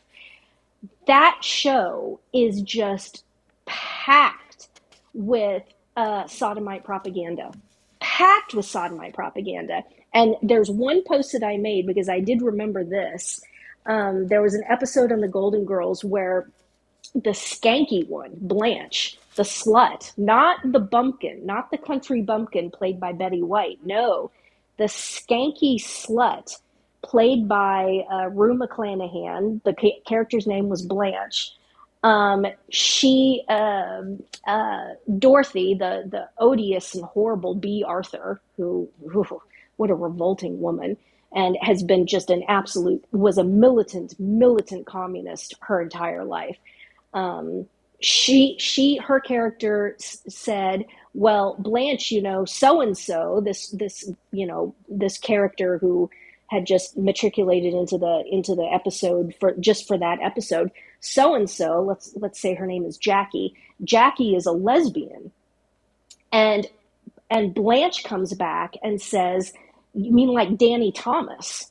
That show is just packed with uh, sodomite propaganda, packed with sodomite propaganda. And there's one post that I made because I did remember this. Um, there was an episode on the Golden Girls where the skanky one, Blanche, the slut, not the bumpkin, not the country bumpkin played by Betty White. No, the skanky slut played by uh, Rue McClanahan. The ca- character's name was Blanche. Um, she, uh, uh, Dorothy, the the odious and horrible Bea Arthur, who, who what a revolting woman and has been just an absolute was a militant militant communist her entire life. Um, she she her character s- said well blanche you know so and so this this you know this character who had just matriculated into the into the episode for just for that episode so and so let's let's say her name is jackie. Jackie is a lesbian. And and blanche comes back and says you mean like Danny Thomas?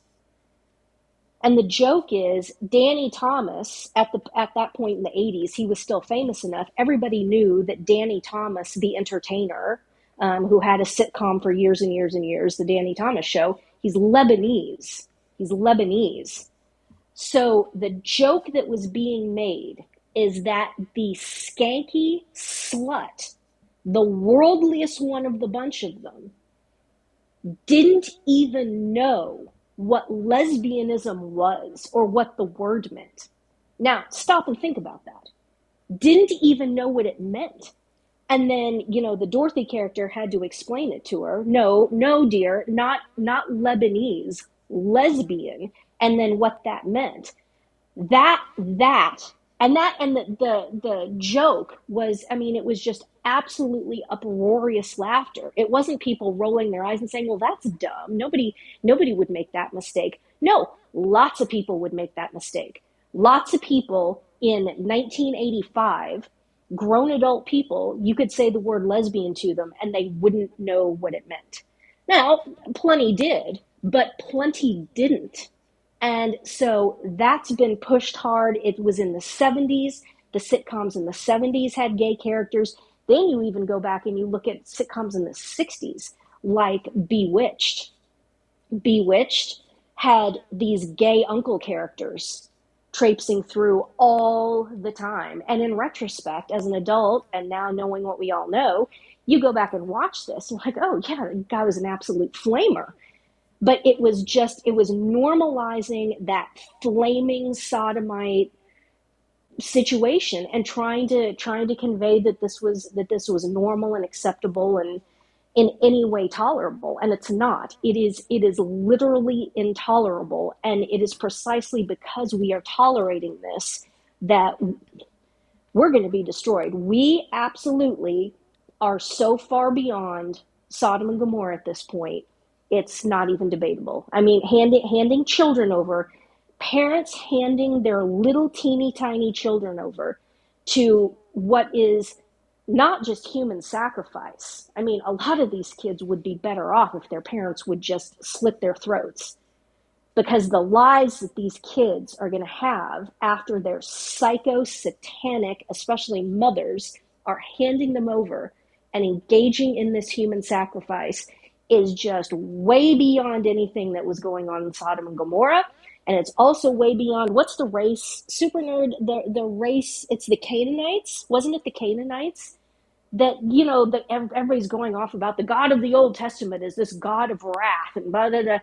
And the joke is Danny Thomas at the at that point in the 80s, he was still famous enough. Everybody knew that Danny Thomas, the entertainer, um, who had a sitcom for years and years and years, the Danny Thomas show, he's Lebanese. He's Lebanese. So the joke that was being made is that the skanky slut, the worldliest one of the bunch of them, didn't even know what lesbianism was or what the word meant. Now, stop and think about that. Didn't even know what it meant. And then, you know, the Dorothy character had to explain it to her. No, no, dear, not not Lebanese, lesbian, and then what that meant. That that and that and the, the the joke was i mean it was just absolutely uproarious laughter. It wasn't people rolling their eyes and saying well that's dumb. Nobody nobody would make that mistake. No lots of people would make that mistake. Lots of people in 1985 grown adult people you could say the word lesbian to them and they wouldn't know what it meant. Now plenty did but plenty didn't and so that's been pushed hard. It was in the 70s. The sitcoms in the 70s had gay characters. Then you even go back and you look at sitcoms in the 60s, like Bewitched. Bewitched had these gay uncle characters traipsing through all the time. And in retrospect, as an adult, and now knowing what we all know, you go back and watch this and like, oh yeah, the guy was an absolute flamer but it was just it was normalizing that flaming sodomite situation and trying to trying to convey that this was that this was normal and acceptable and in any way tolerable. And it's not. It is it is literally intolerable. And it is precisely because we are tolerating this that we're going to be destroyed. We absolutely are so far beyond sodom and gomorrah at this point it's not even debatable. I mean, handing handing children over, parents handing their little teeny tiny children over to what is not just human sacrifice. I mean, a lot of these kids would be better off if their parents would just slit their throats. Because the lives that these kids are going to have after their psycho satanic, especially mothers, are handing them over and engaging in this human sacrifice is just way beyond anything that was going on in Sodom and Gomorrah. And it's also way beyond what's the race? Super nerd, the, the race, it's the Canaanites. Wasn't it the Canaanites? That, you know, that everybody's going off about the God of the Old Testament is this God of wrath and blah, blah, blah.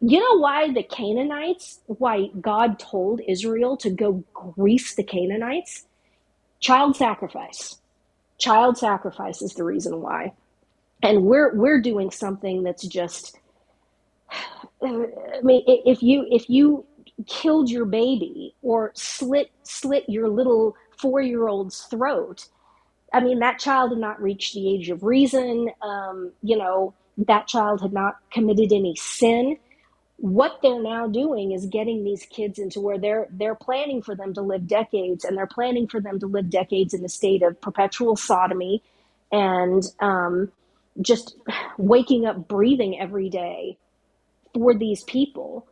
You know why the Canaanites, why God told Israel to go grease the Canaanites? Child sacrifice. Child sacrifice is the reason why and we're we're doing something that's just <sighs> I mean if you if you killed your baby or slit slit your little 4-year-old's throat I mean that child had not reached the age of reason. Um, you know that child had not committed any sin. What they're now doing is getting these kids into where they're they're planning for them to live decades and they're planning for them to live decades in a state of perpetual sodomy. And um, just waking up breathing every day for these people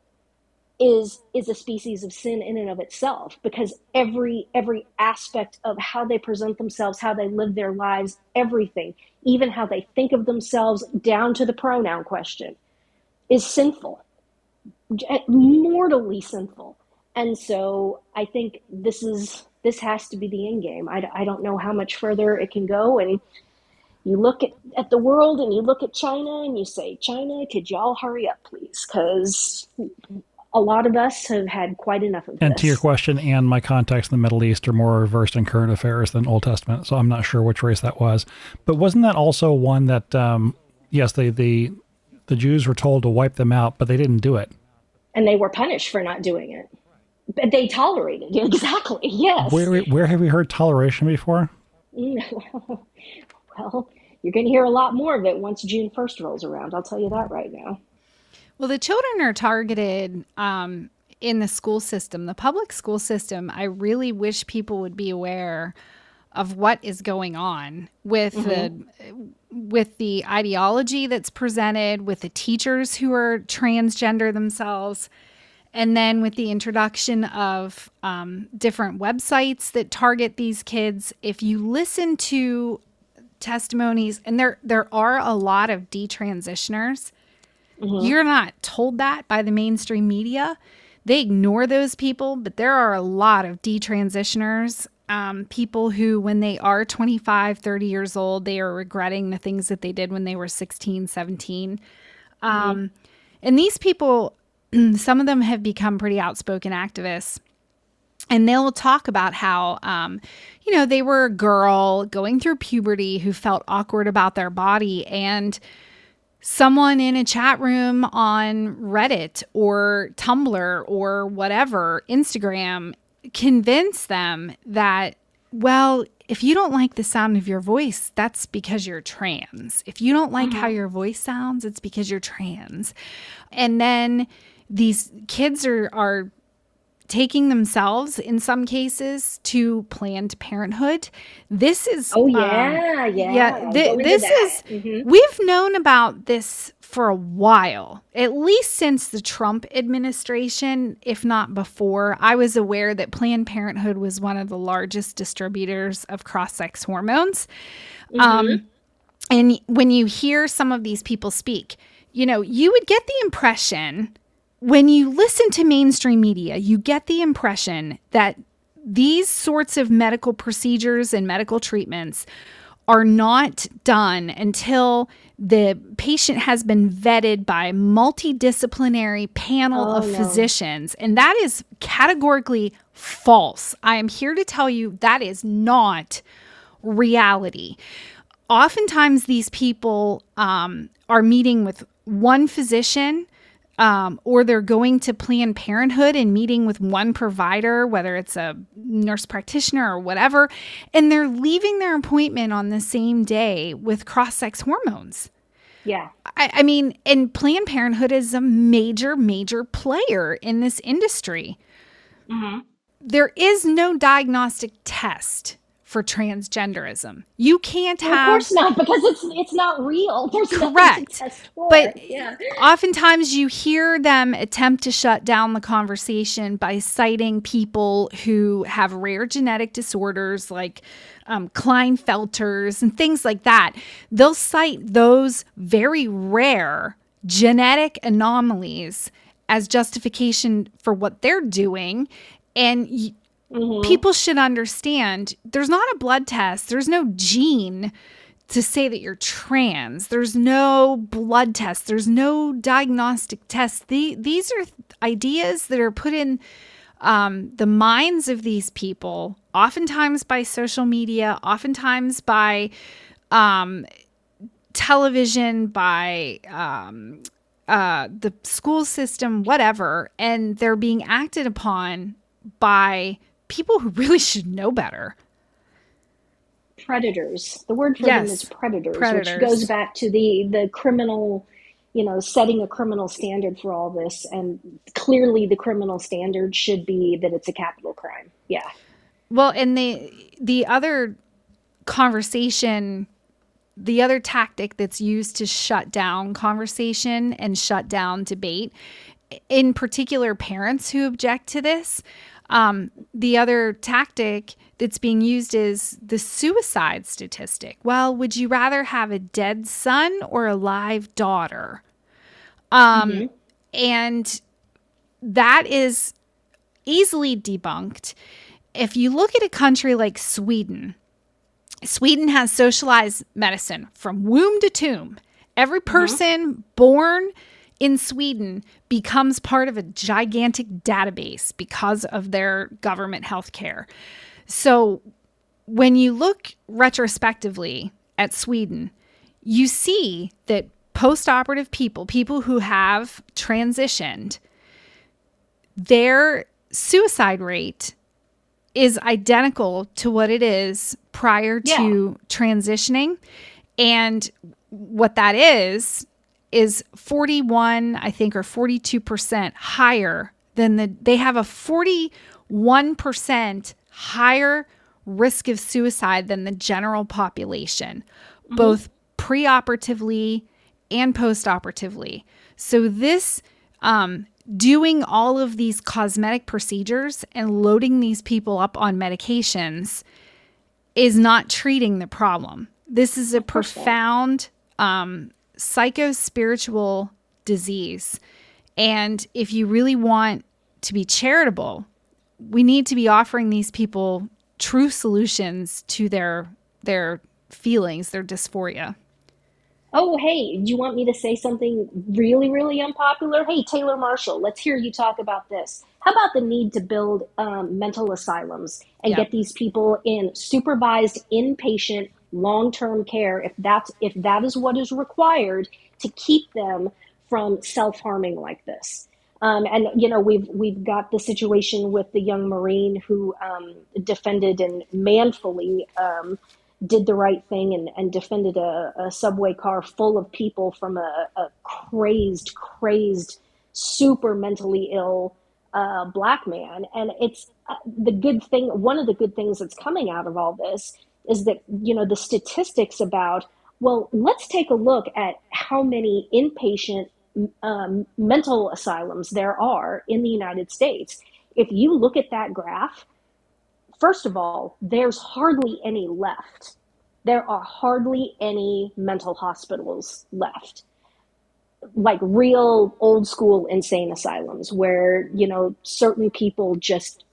is is a species of sin in and of itself because every every aspect of how they present themselves how they live their lives everything even how they think of themselves down to the pronoun question is sinful. Eh, mortally sinful. And so i think this is this has to be the end game. I, I don't know how much further it can go. And you look at, at the world and you look at China and you say, China, could y'all hurry up, please? Because a lot of us have had quite enough of and this. to your question, and my contacts in the Middle East are more versed in current affairs than Old Testament, so I'm not sure which race that was. But wasn't that also one that, um, yes, the, the the Jews were told to wipe them out, but they didn't do it, and they were punished for not doing it. But they tolerated it <laughs> exactly. Yes. Where where have we heard toleration before? <laughs> well, you're going to hear a lot more of it once June 1st rolls around. I'll tell you that right now. Well, the children are targeted um, in the school system, the public school system. I really wish people would be aware of what is going on with mm-hmm. the with the ideology that's presented with the teachers who are transgender themselves and then with the introduction of um, different websites that target these kids if you listen to testimonies and there there are a lot of detransitioners. Mm-hmm. You're not told that by the mainstream media. They ignore those people, but there are a lot of detransitioners, um, people who, when they are 25, 30 years old, they are regretting the things that they did when they were 16, 17. Um, mm-hmm. And these people, <clears throat> some of them have become pretty outspoken activists and they'll talk about how um, you know they were a girl going through puberty who felt awkward about their body and someone in a chat room on reddit or tumblr or whatever instagram convince them that, well, if you don't like the sound of your voice, that's because you're trans. If you don't like mm-hmm. how your voice sounds, it's because you're trans. And then these kids are are taking themselves in some cases to planned parenthood. This is oh yeah um, yeah yeah th- this is mm-hmm. we've known about this for a while at least since the trump administration if not before. I was aware that planned parenthood was one of the largest distributors of cross-sex hormones. Mm-hmm. um, and when you hear some of these people speak you know you would get the impression when you listen to mainstream media, you get the impression that these sorts of medical procedures and medical treatments are not done until the patient has been vetted by a multidisciplinary panel oh, of no. physicians. And that is categorically false. I am here to tell you that is not reality. Oftentimes, these people um, are meeting with one physician um, or they're going to Planned Parenthood and meeting with one provider, whether it's a nurse practitioner or whatever, and they're leaving their appointment on the same day with cross sex hormones. Yeah. I, I, mean, and Planned Parenthood is a major, major player in this industry. Mm-hmm. There is no diagnostic test for transgenderism. You can't have. Of course not, because it's it's not real. There's correct. But yeah. oftentimes you hear them attempt to shut down the conversation by citing people who have rare genetic disorders like um, Klinefelters and things like that. They'll cite those very rare genetic anomalies as justification for what they're doing. And Mm-hmm. People should understand there's not a blood test, there's no gene to say that you're trans. There's no blood test, there's no diagnostic test. The, these are ideas that are put in um, the minds of these people, oftentimes by social media, oftentimes by um, television, by um, uh, the school system, whatever, and they're being acted upon by people who really should know better. Predators. The word for yes. them is predators, predators, which goes back to the the criminal, you know, setting a criminal standard for all this. And clearly, the criminal standard should be that it's a capital crime. Yeah. Well, and the the other conversation the other tactic that's used to shut down conversation and shut down debate, in particular, parents who object to this, um, the other tactic that's being used is the suicide statistic. Well, would you rather have a dead son or a live daughter? Um, mm-hmm. And that is easily debunked. If you look at a country like Sweden, Sweden has socialized medicine from womb to tomb. Every mm-hmm. person mm-hmm. born in Sweden becomes part of a gigantic database because of their government health care. So when you look retrospectively at Sweden, you see that post operative people, people who have transitioned, their suicide rate is identical to what it is prior yeah. to transitioning. And what that is is 41, I think, or 42% higher than the, they have a 41% higher risk of suicide than the general population, mm-hmm. both preoperatively and postoperatively. So, this um, doing all of these cosmetic procedures and loading these people up on medications is not treating the problem. This is a profound um, psycho spiritual disease. And if you really want to be charitable, we need to be offering these people true solutions to their their feelings, their dysphoria. Oh, hey, do you want me to say something really, really unpopular? Hey, Taylor Marshall, let's hear you talk about this. How about the need to build um, mental asylums and get these people in supervised inpatient long-term care if that's if that is what is required to keep them from self-harming like this Um, and you know we've we've got the situation with the young marine who um, defended and manfully um, did the right thing and, and defended a, a, subway car full of people from a, a crazed, crazed, super mentally ill uh, black man. And it's uh, the good thing. One of the good things that's coming out of all this is that you know the statistics about. Well, let's take a look at how many inpatient um, mental asylums there are in the United States. If you look at that graph, first of all, there's hardly any left. There are hardly any mental hospitals left. Like real old school insane asylums where, you know, certain people just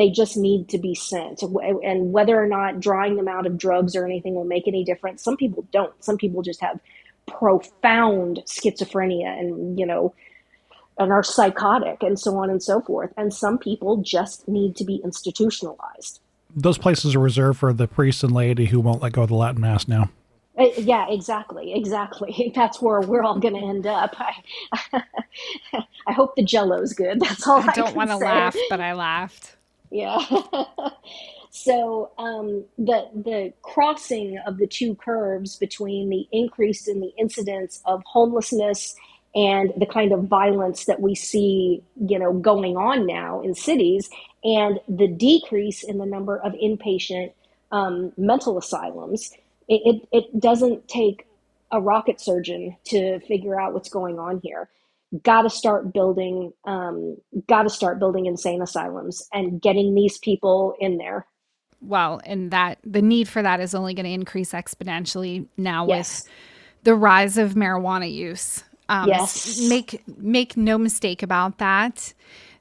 they just need to be sent. And whether or not drawing them out of drugs or anything will make any difference some people don't. Some people just have profound schizophrenia and you know and are psychotic and so on and so forth. And some people just need to be institutionalized. Those places are reserved for the priests and laity who won't let go of the latin mass now. Uh, yeah exactly exactly. <laughs> That's where we're all going to end up. I, <laughs> I hope the jello's good that's all i, I don't want to laugh but i laughed yeah. <laughs> So um, the the crossing of the two curves between the increase in the incidence of homelessness and the kind of violence that we see, you know, going on now in cities, and the decrease in the number of inpatient um, mental asylums, it, it, it doesn't take a rocket surgeon to figure out what's going on here got to start building um, got to start building insane asylums and getting these people in there well, and that the need for that is only going to increase exponentially now yes. with the rise of marijuana use. Um, yes. Make make no mistake about that.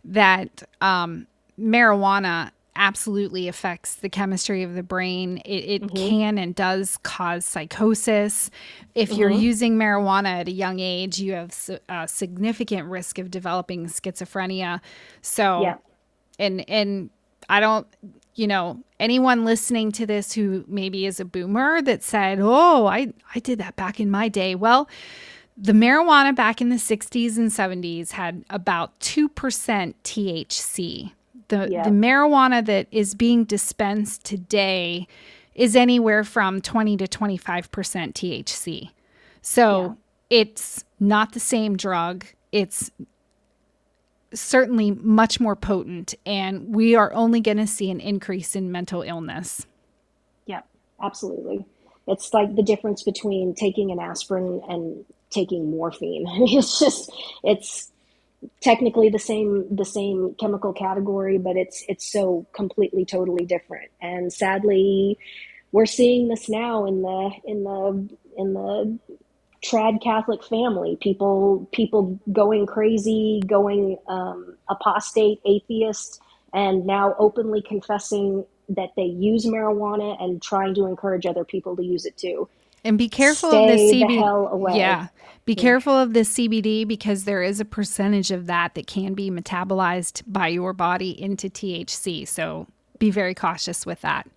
That um, marijuana absolutely affects the chemistry of the brain. It, it mm-hmm. can and does cause psychosis. If mm-hmm. you're using marijuana at a young age, you have a significant risk of developing schizophrenia. So, yeah. and and I don't you know, anyone listening to this who maybe is a boomer that said, "Oh, I I did that back in my day." Well, the marijuana back in the 60s and 70s had about 2% THC. The yeah. the marijuana that is being dispensed today is anywhere from 20 to 25% THC. So, yeah. it's not the same drug. It's certainly much more potent, and we are only going to see an increase in mental illness. Yeah, absolutely. It's like the difference between taking an aspirin and taking morphine. <laughs> it's just it's technically the same the same chemical category, but it's it's so completely totally different. And sadly, we're seeing this now in the in the in the trad Catholic family, people people going crazy, going um, apostate, atheist, and now openly confessing that they use marijuana and trying to encourage other people to use it too. And be careful Stay of the CBD. Yeah. Be yeah. careful of the CBD because there is a percentage of that that can be metabolized by your body into THC. So be very cautious with that.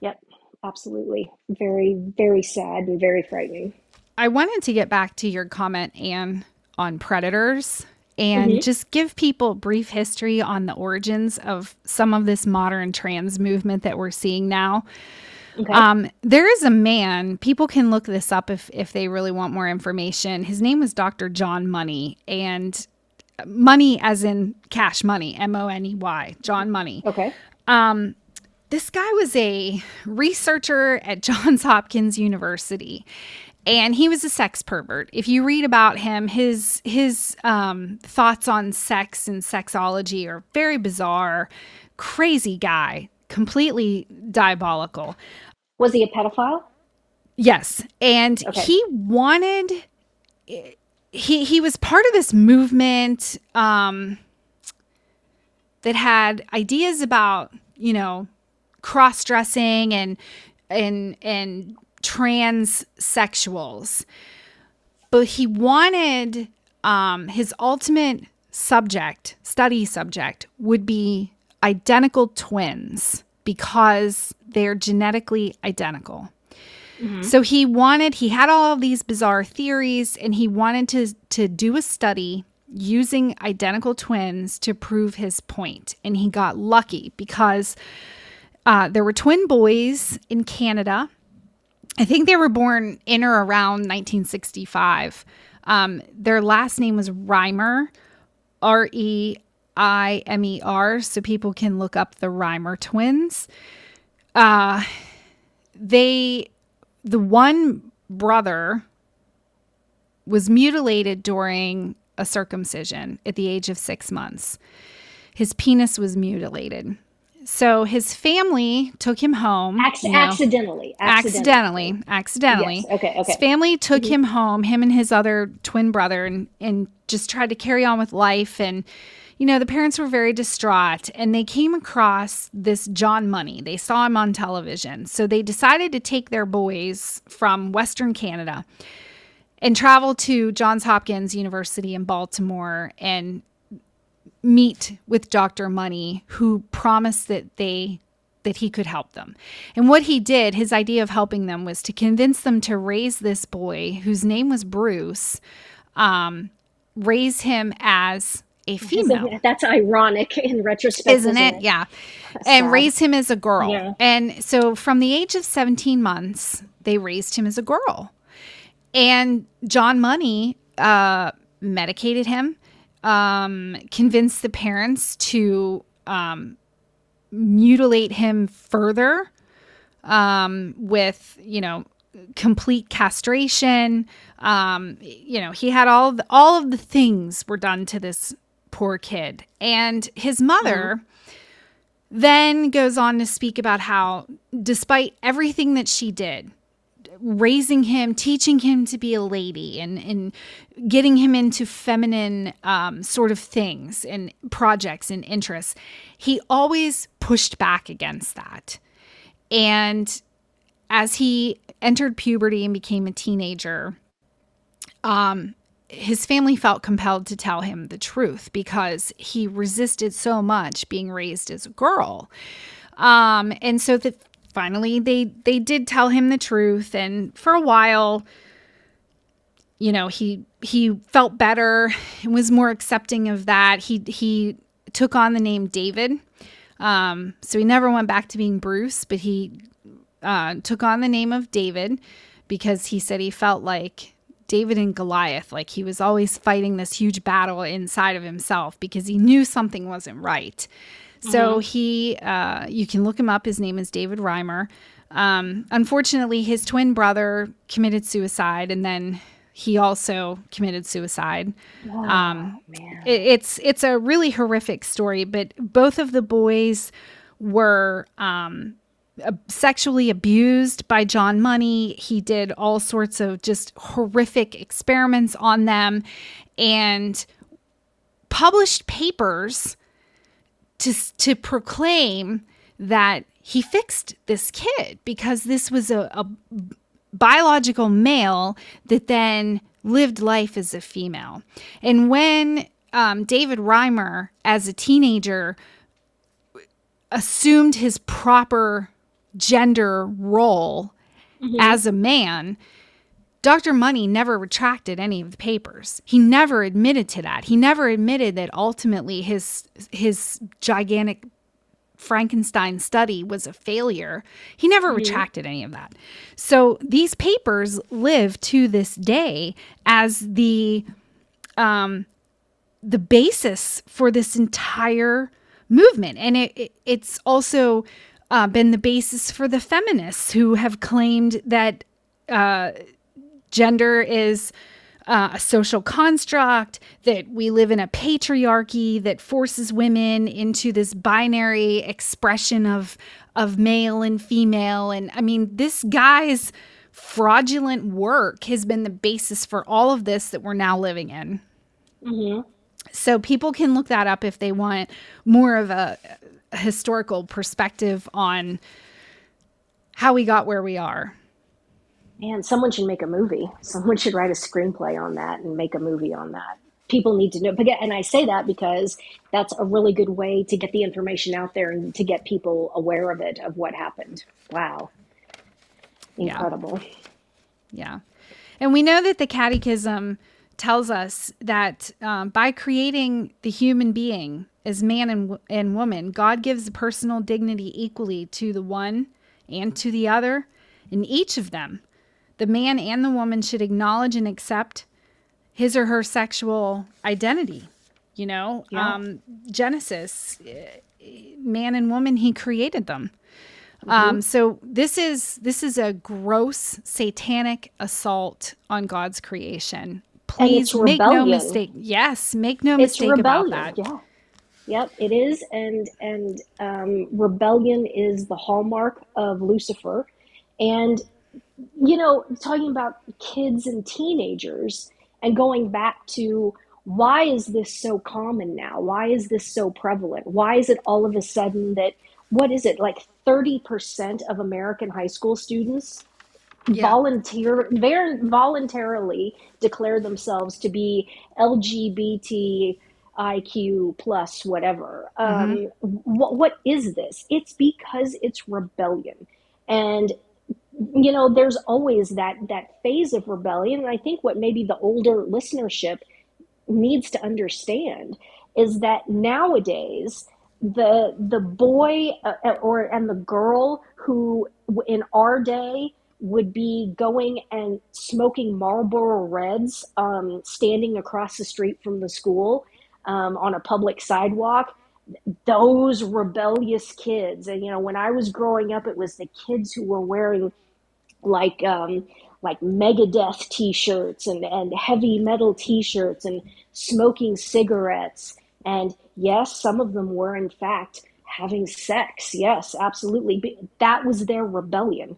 Yep, absolutely. Very, very sad and very frightening. I wanted to get back to your comment, Ann, on predators and mm-hmm. just give people brief history on the origins of some of this modern trans movement that we're seeing now. Okay. Um, there is a man, people can look this up if, if they really want more information. His name was Dr. John Money, and money as in cash money, M O N E Y, John Money. Okay. Um, this guy was a researcher at <laughs> Johns Hopkins University and he was a sex pervert. If you read about him, his his um, thoughts on sex and sexology are very bizarre. Crazy guy, completely diabolical. Was he a pedophile? Yes, and okay. he wanted. He he was part of this movement um, that had ideas about you know cross dressing and and and transsexuals. But he wanted um, his ultimate subject, study subject, would be identical twins because they're genetically identical. Mm-hmm. So he wanted, he had all of these bizarre theories, and he wanted to to do a study using identical twins to prove his point. And he got lucky because uh, there were twin boys in Canada. I think they were born in or around 1965. Um, their last name was Reimer, R E I M E R, so people can look up the Reimer twins. Uh, they, the one brother was mutilated during a circumcision at the age of six months. His penis was mutilated. So his family took him home. Acc- you know, accidentally, accidentally. Accidentally. Accidentally. Yes. Okay. Okay. His family took mm-hmm. him home, him and his other twin brother, and, and just tried to carry on with life. And, you know, the parents were very distraught and they came across this John Money. They saw him on television. So they decided to take their boys from Western Canada and travel to Johns Hopkins University in Baltimore and meet with Dr. Money, who promised that they that he could help them. And what he did, his idea of helping them was to convince them to raise this boy, whose name was Bruce, um, raise him as a female. <laughs> That's ironic in retrospect, isn't, isn't it? it? Yeah. And raise him as a girl. Yeah. And so from the age of 17 months, they raised him as a girl. And John Money uh, medicated him, um, convinced the parents to um, mutilate him further um, with, you know, complete castration. Um, you know, he had all the, all of the things were done to this poor kid, and his mother. Mm-hmm. Then goes on to speak about how, despite everything that she did, raising him, teaching him to be a lady, and and getting him into feminine um, sort of things and projects and interests. He always pushed back against that, and as he entered puberty and became a teenager, um, his family felt compelled to tell him the truth because he resisted so much being raised as a girl. Um, and so that finally they they did tell him the truth. And for a while you know he he felt better and was more accepting of that. He he took on the name david. Um, so he never went back to being bruce but he uh, took on the name of david because he said he felt like david and goliath like he was always fighting this huge battle inside of himself because he knew something wasn't right so mm-hmm. he, uh, you can look him up. His name is David Reimer. Um, unfortunately, his twin brother committed suicide, and then he also committed suicide. Oh, um. It, it's it's a really horrific story, but both of the boys were um, sexually abused by John Money. He did all sorts of just horrific experiments on them, and published papers to to proclaim that he fixed this kid because this was a, a biological male that then lived life as a female. And when um, David Reimer, as a teenager, assumed his proper gender role mm-hmm. as a man, Dr. Money never retracted any of the papers. He never admitted to that. He never admitted that ultimately his his gigantic Frankenstein study was a failure. He never mm-hmm. retracted any of that. So these papers live to this day as the um, the basis for this entire movement, and it, it it's also uh, been the basis for the feminists who have claimed that. Uh, gender is uh, a social construct, that we live in a patriarchy that forces women into this binary expression of of male and female. And I mean, this guy's fraudulent work has been the basis for all of this that we're now living in. Mm-hmm. So people can look that up if they want more of a, a historical perspective on how we got where we are man, someone should make a movie. Someone should write a screenplay on that and make a movie on that. People need to know. And I say that because that's a really good way to get the information out there and to get people aware of it, of what happened. Wow. Incredible. Yeah. yeah. And we know that the catechism tells us that um, by creating the human being as man and, and woman, God gives personal dignity equally to the one and to the other. In each of them, the man and the woman should acknowledge and accept his or her sexual identity. You know, yeah. um, Genesis, man and woman, he created them. Mm-hmm. Um, so this is this is a gross satanic assault on God's creation. Please make no mistake. Yes, make no it's mistake rebellion. about that. Yeah. Yep, it is, and and um, rebellion is the hallmark of Lucifer, and you know, talking about kids and teenagers, and going back to why is this so common now? Why is this so prevalent? Why is it all of a sudden that what is it like 30% of American high school students yeah. volunteer very voluntarily declare themselves to be LGBT IQ plus whatever. Mm-hmm. Um, what, what is this? It's because it's rebellion. And you know, there's always that that phase of rebellion. And I think what maybe the older listenership needs to understand is that nowadays the the boy uh, or and the girl who in our day would be going and smoking Marlboro Reds, um, standing across the street from the school um, on a public sidewalk. Those rebellious kids, and you know, when I was growing up, it was the kids who were wearing like um, like Megadeth T-shirts and and heavy metal T-shirts and smoking cigarettes and yes, some of them were, in fact, having sex. Yes, absolutely. But that was their rebellion.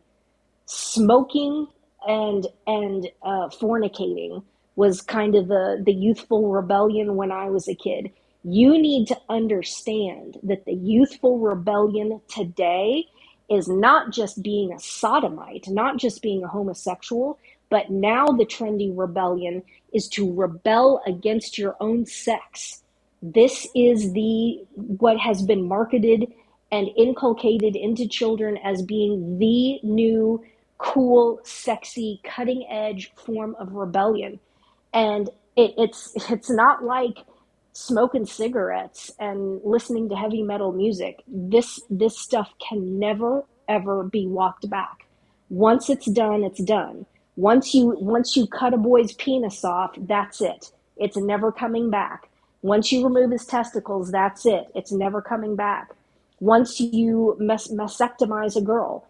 Smoking and and uh, fornicating was kind of the the youthful rebellion when I was a kid. You need to understand that the youthful rebellion today is not just being a sodomite, not just being a homosexual, but now the trendy rebellion is to rebel against your own sex this is the what has been marketed and inculcated into children as being the new cool sexy cutting edge form of rebellion and it, it's <laughs> it's not like smoking cigarettes and listening to heavy metal music. This this stuff can never ever be walked back. Once it's done it's done. Once you once you cut a boy's penis off that's it. It's never coming back. Once you remove his testicles, that's it. It's never coming back. Once you mes- mastectomize a girl,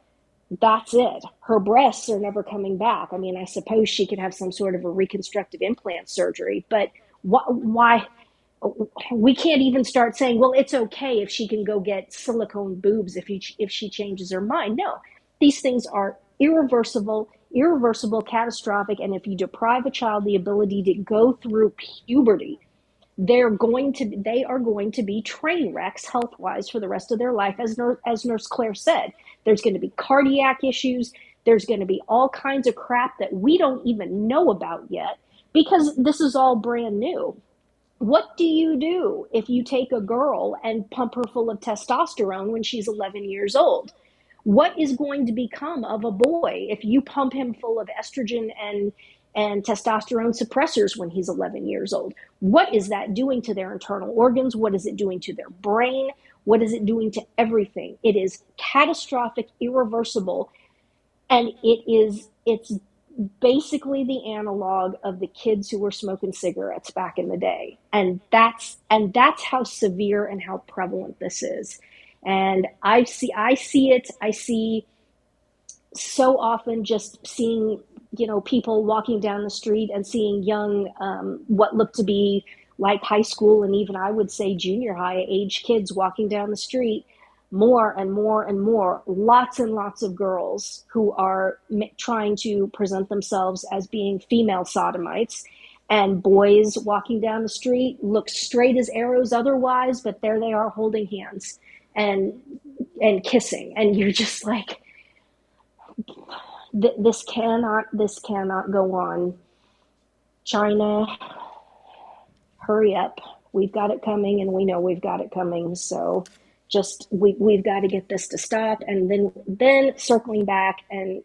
that's it. Her breasts are never coming back. I mean, I suppose she could have some sort of a reconstructive implant surgery, but wh- why? We can't even start saying, well, it's okay if she can go get silicone boobs if, he, if she changes her mind. No, these things are irreversible, irreversible, catastrophic. And if you deprive a child the ability to go through puberty, they're going to they are going to be train wrecks health wise for the rest of their life as nurse, as nurse claire said there's going to be cardiac issues there's going to be all kinds of crap that we don't even know about yet because this is all brand new what do you do if you take a girl and pump her full of testosterone when she's 11 years old what is going to become of a boy if you pump him full of estrogen and and testosterone suppressors when he's 11 years old. What is that doing to their internal organs? What is it doing to their brain? What is it doing to everything? It is catastrophic, irreversible, and it is it's basically the analog of the kids who were smoking cigarettes back in the day. And that's and that's how severe and how prevalent this is. And I see I see it, I see so often just seeing you know, people walking down the street and seeing young, um, what looked to be like high school and even I would say junior high age kids walking down the street, more and more and more, lots and lots of girls who are trying to present themselves as being female sodomites. And boys walking down the street look straight as arrows otherwise, but there they are holding hands and and kissing. And <laughs> you're just like, th- this cannot this cannot go on. China, hurry up. We've got it coming and we know we've got it coming. So just we we've got to get this to stop and then then circling back and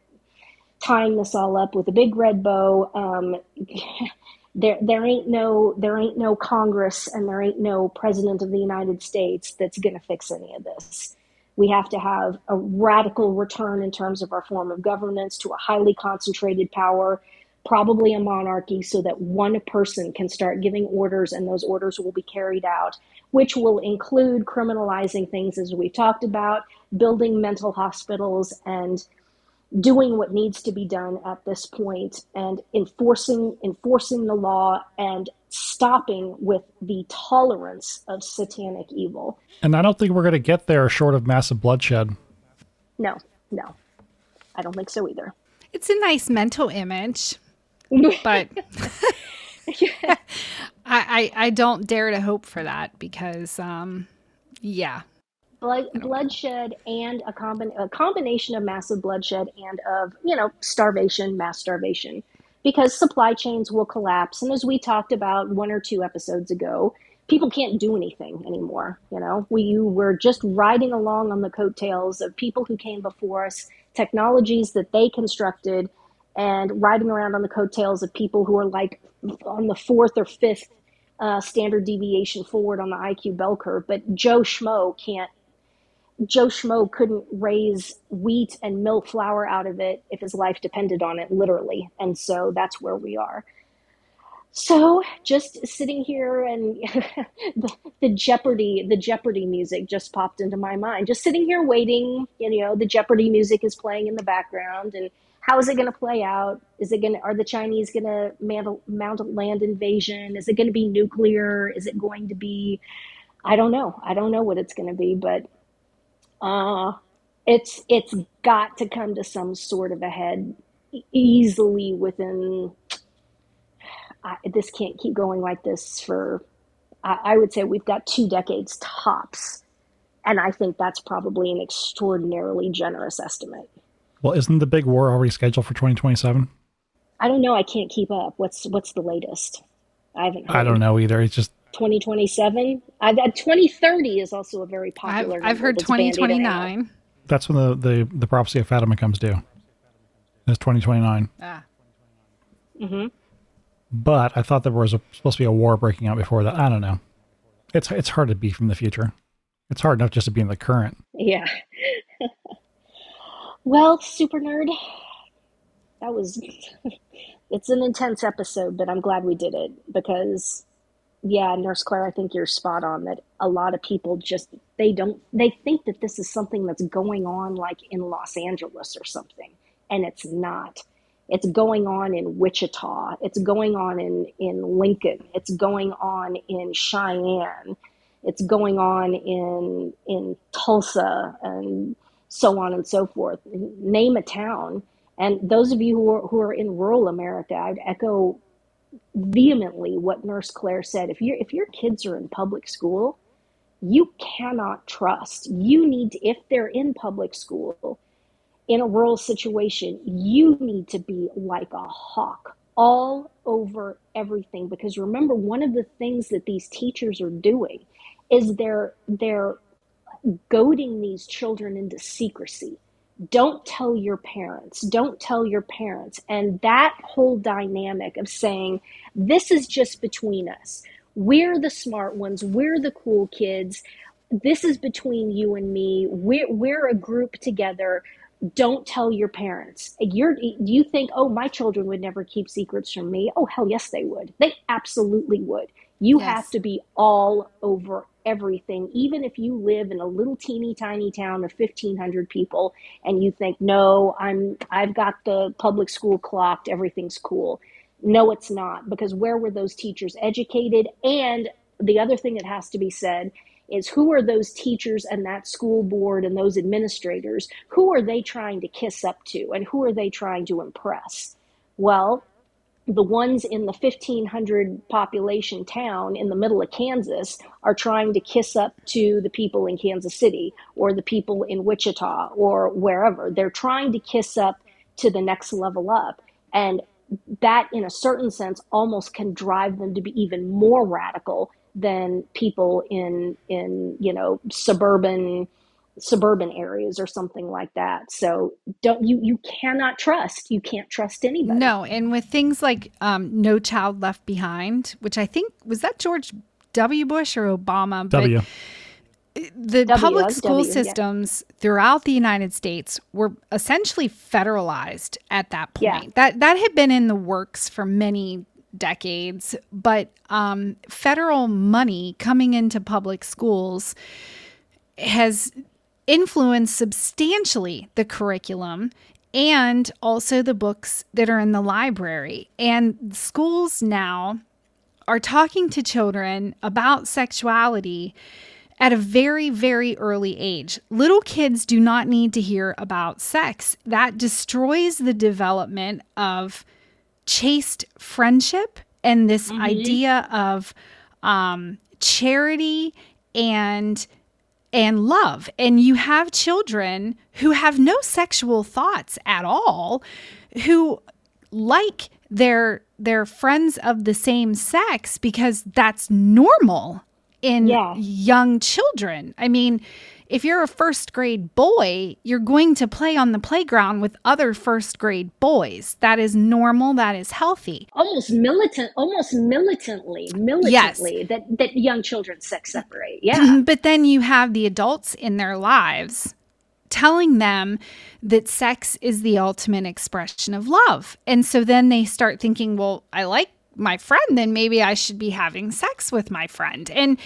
tying this all up with a big red bow um, <laughs> there there ain't no there ain't no Congress and there ain't no president of the United States that's going to fix any of this. We have to have a radical return in terms of our form of governance to a highly concentrated power, probably a monarchy, so that one person can start giving orders and those orders will be carried out, which will include criminalizing things as we've talked about, building mental hospitals and doing what needs to be done at this point and enforcing enforcing the law and stopping with the tolerance of satanic evil. And I don't think we're going to get there short of massive bloodshed. No, no. I don't think so either. It's a nice mental image, but <laughs> I, I, I don't dare to hope for that because um yeah. Blood, bloodshed and a, combi- a combination of massive bloodshed and of you know starvation mass starvation. Because supply chains will collapse and as we talked about one or two episodes ago people can't do anything anymore you know? We were just riding along on the coattails of people who came before us technologies that they constructed and riding around on the coattails of people who are like on the fourth or fifth uh, standard deviation forward on the IQ bell curve, but Joe Schmo can't Joe Schmo couldn't raise wheat and mill flour out of it if his life depended on it, literally. And so that's where we are. So just sitting here and <laughs> the, the, Jeopardy, the Jeopardy music just popped into my mind. Just sitting here waiting, you know, the Jeopardy music is playing in the background and how is it going to play out? Is it going to, are the Chinese going to mount, a land invasion? Is it going to be nuclear? Is it going to be, I don't know. I don't know what it's going to be, but uh, it's it's got to come to some sort of a head easily within. This can't keep going like this for. I, I would say we've got two decades tops, and I think that's probably an extraordinarily generous estimate. Well, isn't the big war already scheduled for 2027? I don't know. I can't keep up. What's what's the latest? I haven't. I don't know either. It's just 2027. Uh, 2030 is also a very popular. I've, I've heard 2029. That's when the, the, the prophecy of Fatima comes due. It's 2029. Ah. Mm-hmm. But I thought there was a, supposed to be a war breaking out before that. I don't know. It's it's hard to be from the future. It's hard enough just to be in the current. Yeah. Well, super nerd, that was. <laughs> it's an intense episode, but I'm glad we did it because yeah, Nurse Claire, I think you're spot on that a lot of people just they don't they think that this is something that's going on like in Los Angeles or something, and it's not. It's going on in Wichita. It's going on in in Lincoln. It's going on in Cheyenne. It's going on in in Tulsa and so on and so forth. Name a town. And those of you who are, who are in rural America, I'd echo vehemently what Nurse Claire said. If you if your kids are in public school, you cannot trust. You need to, if they're in public school in a rural situation, you need to be like a hawk all over everything because remember one of the things that these teachers are doing is they're they're goading these children into secrecy. Don't tell your parents. Don't tell your parents. And that whole dynamic of saying this is just between us. We're the smart ones. We're the cool kids. This is between you and me. We're, we're a group together. Don't tell your parents. You're you think oh my children would never keep secrets from me. Oh hell yes they would. They absolutely would. You yes. have to be all over everything, even if you live in a little teeny tiny town of 1500 people and you think, no, I'm, I've got the public school clocked, everything's cool. No, it's not, because where were those teachers educated? And the other thing that has to be said is who are those teachers and that school board and those administrators? Who are they trying to kiss up to and who are they trying to impress? Well, the ones in the 1500 population town in the middle of Kansas are trying to kiss up to the people in Kansas City or the people in Wichita or wherever. They're trying to kiss up to the next level up. And that, in a certain sense, almost can drive them to be even more radical than people in, in you know, suburban suburban areas or something like that. So don't you you cannot trust. You can't trust anybody. No, and with things like um, No Child Left Behind, which I think was that George W. Bush or Obama. W. The w, public school w, systems yeah. throughout the United States were essentially federalized at that point. Yeah. That that had been in the works for many decades, but um, federal money coming into public schools has influenced substantially the curriculum and also the books that are in the library. And schools now are talking to children about sexuality at a very, very early age. Little kids do not need to hear about sex. That destroys the development of chaste friendship and this mm-hmm. idea of um, charity and and love. And you have children who have no sexual thoughts at all, who like their their friends of the same sex because that's normal in yeah. young children. I mean, if you're a first grade boy, you're going to play on the playground with other first grade boys. That is normal, that is healthy. Almost militant, almost militantly, militantly yes. that that young children sex separate. Yeah. <laughs> but then you have the adults in their lives telling them that sex is the ultimate expression of love. And so then they start thinking, well, I like my friend, then maybe I should be having sex with my friend. And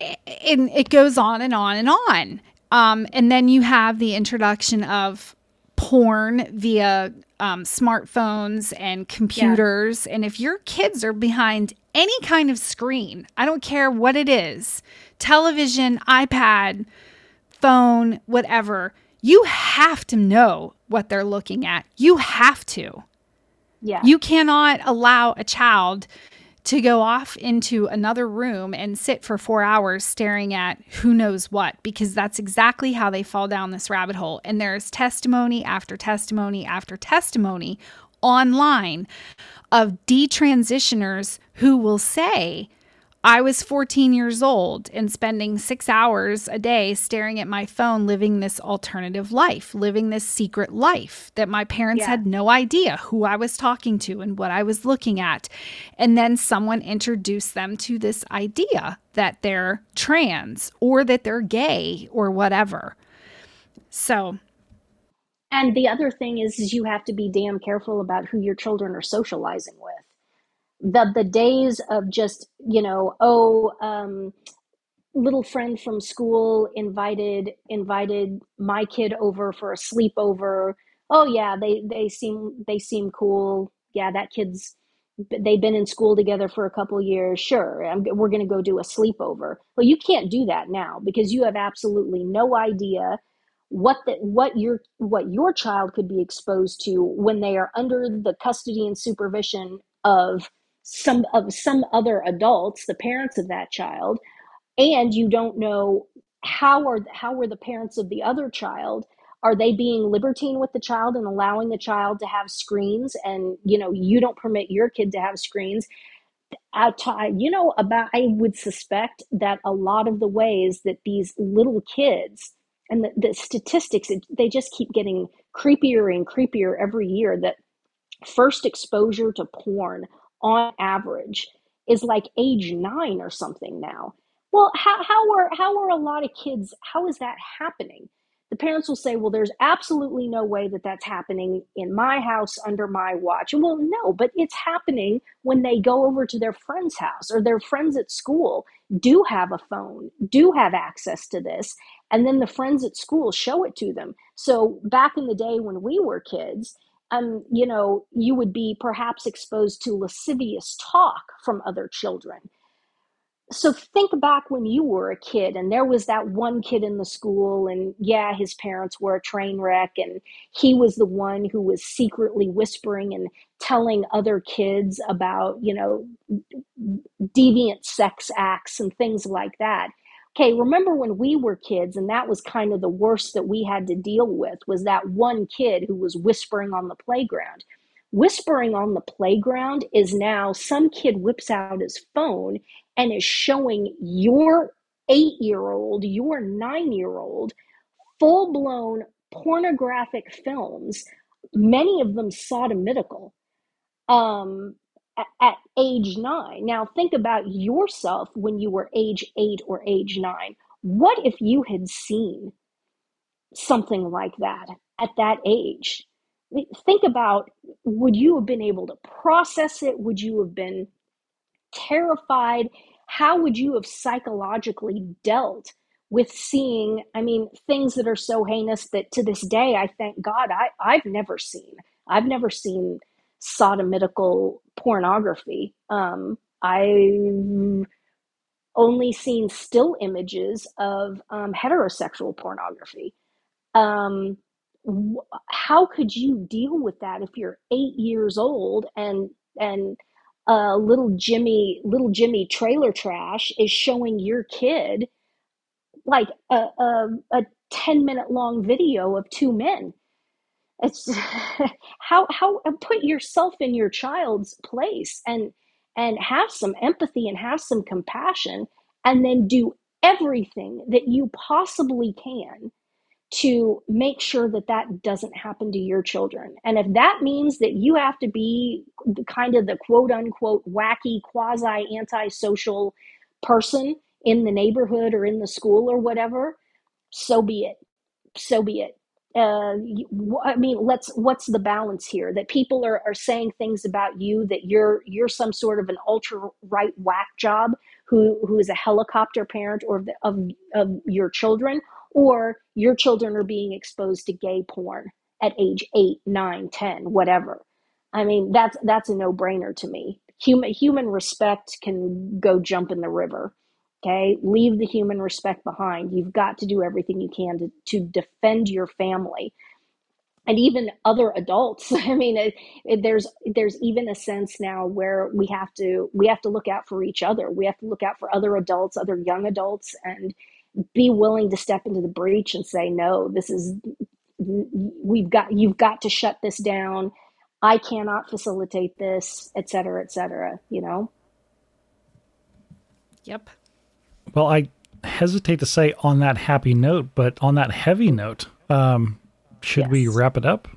and it goes on and on and on. Um, and then you have the introduction of porn via um, smartphones and computers. Yeah. And if your kids are behind any kind of screen, I don't care what it is television, iPad, phone, whatever you have to know what they're looking at. You have to. Yeah. You cannot allow a child to go off into another room and sit for four hours staring at who knows what, because that's exactly how they fall down this rabbit hole. And there's testimony after testimony after testimony online of detransitioners who will say, I was 14 years old and spending six hours a day staring at my phone, living this alternative life, living this secret life that my parents yeah. had no idea who I was talking to and what I was looking at. And then someone introduced them to this idea that they're trans or that they're gay or whatever. So. And the other thing is, is you have to be damn careful about who your children are socializing with the the days of just you know oh um, little friend from school invited invited my kid over for a sleepover. Oh yeah they they seem they seem cool. Yeah that kid's they've been in school together for a couple years. Sure I'm, we're going to go do a sleepover. Well you can't do that now because you have absolutely no idea what the, what your what your child could be exposed to when they are under the custody and supervision of some of some other adults, the parents of that child, and you don't know how are how were the parents of the other child? Are they being libertine with the child and allowing the child to have screens? And you know you don't permit your kid to have screens. You know about i would suspect that a lot of the ways that these little kids and the, the statistics they just keep getting creepier and creepier every year that first exposure to porn on average is like age nine or something now. Well, how, how are how are a lot of kids? How is that happening? The parents will say, "Well, there's absolutely no way that that's happening in my house under my watch." Well, no, but it's happening when they go over to their friend's house or their friends at school do have a phone, do have access to this, and then the friends at school show it to them. So back in the day when we were kids, um, you know, you would be perhaps exposed to lascivious talk from other children. So think back when you were a kid and there was that one kid in the school, and yeah, his parents were a train wreck, and he was the one who was secretly whispering and telling other kids about, you know, deviant sex acts and things like that okay remember when we were kids and that was kind of the worst that we had to deal with was that one kid who was whispering on the playground. Whispering on the playground is now some kid whips out his phone and is showing your eight year old your nine year old full blown pornographic films, many of them sodomitical, um, at, age nine. Now, think about yourself when you were age eight or age nine. What if you had seen something like that at that age? Think about would you have been able to process it? Would you have been terrified? How would you have psychologically dealt with seeing, I mean, things that are so heinous that to this day, I thank God I, I've never seen. I've never seen sodomitical pornography. Um, I've only seen still images of um, heterosexual pornography. Um, wh- how could you deal with that if you're eight years old and and uh, little Jimmy, little Jimmy trailer trash is showing your kid like a, a, a 10 minute long video of two men. It's <laughs> how, how, put yourself in your child's place and, and have some empathy and have some compassion and then do everything that you possibly can to make sure that that doesn't happen to your children. And if that means that you have to be kind of the quote unquote wacky, quasi antisocial person in the neighborhood or in the school or whatever, so be it. So be it. Uh, I mean, let's. What's the balance here? That people are, are saying things about you that you're you're some sort of an ultra right whack job who who is a helicopter parent or of, the, of of your children, or your children are being exposed to gay porn at age 8 9 10 whatever i mean that's that's a no-brainer to me human human respect can go jump in the river okay? Leave the human respect behind. You've got to do everything you can to, to defend your family. And even other adults <laughs> i mean it, it, there's there's even a sense now where we have to we have to look out for each other. We have to look out for other adults other young adults and be willing to step into the breach and say no this is we've got you've got to shut this down. I cannot facilitate this et cetera et cetera you know? Yep well i hesitate to say on that happy note but on that heavy note um, should yes. we wrap it up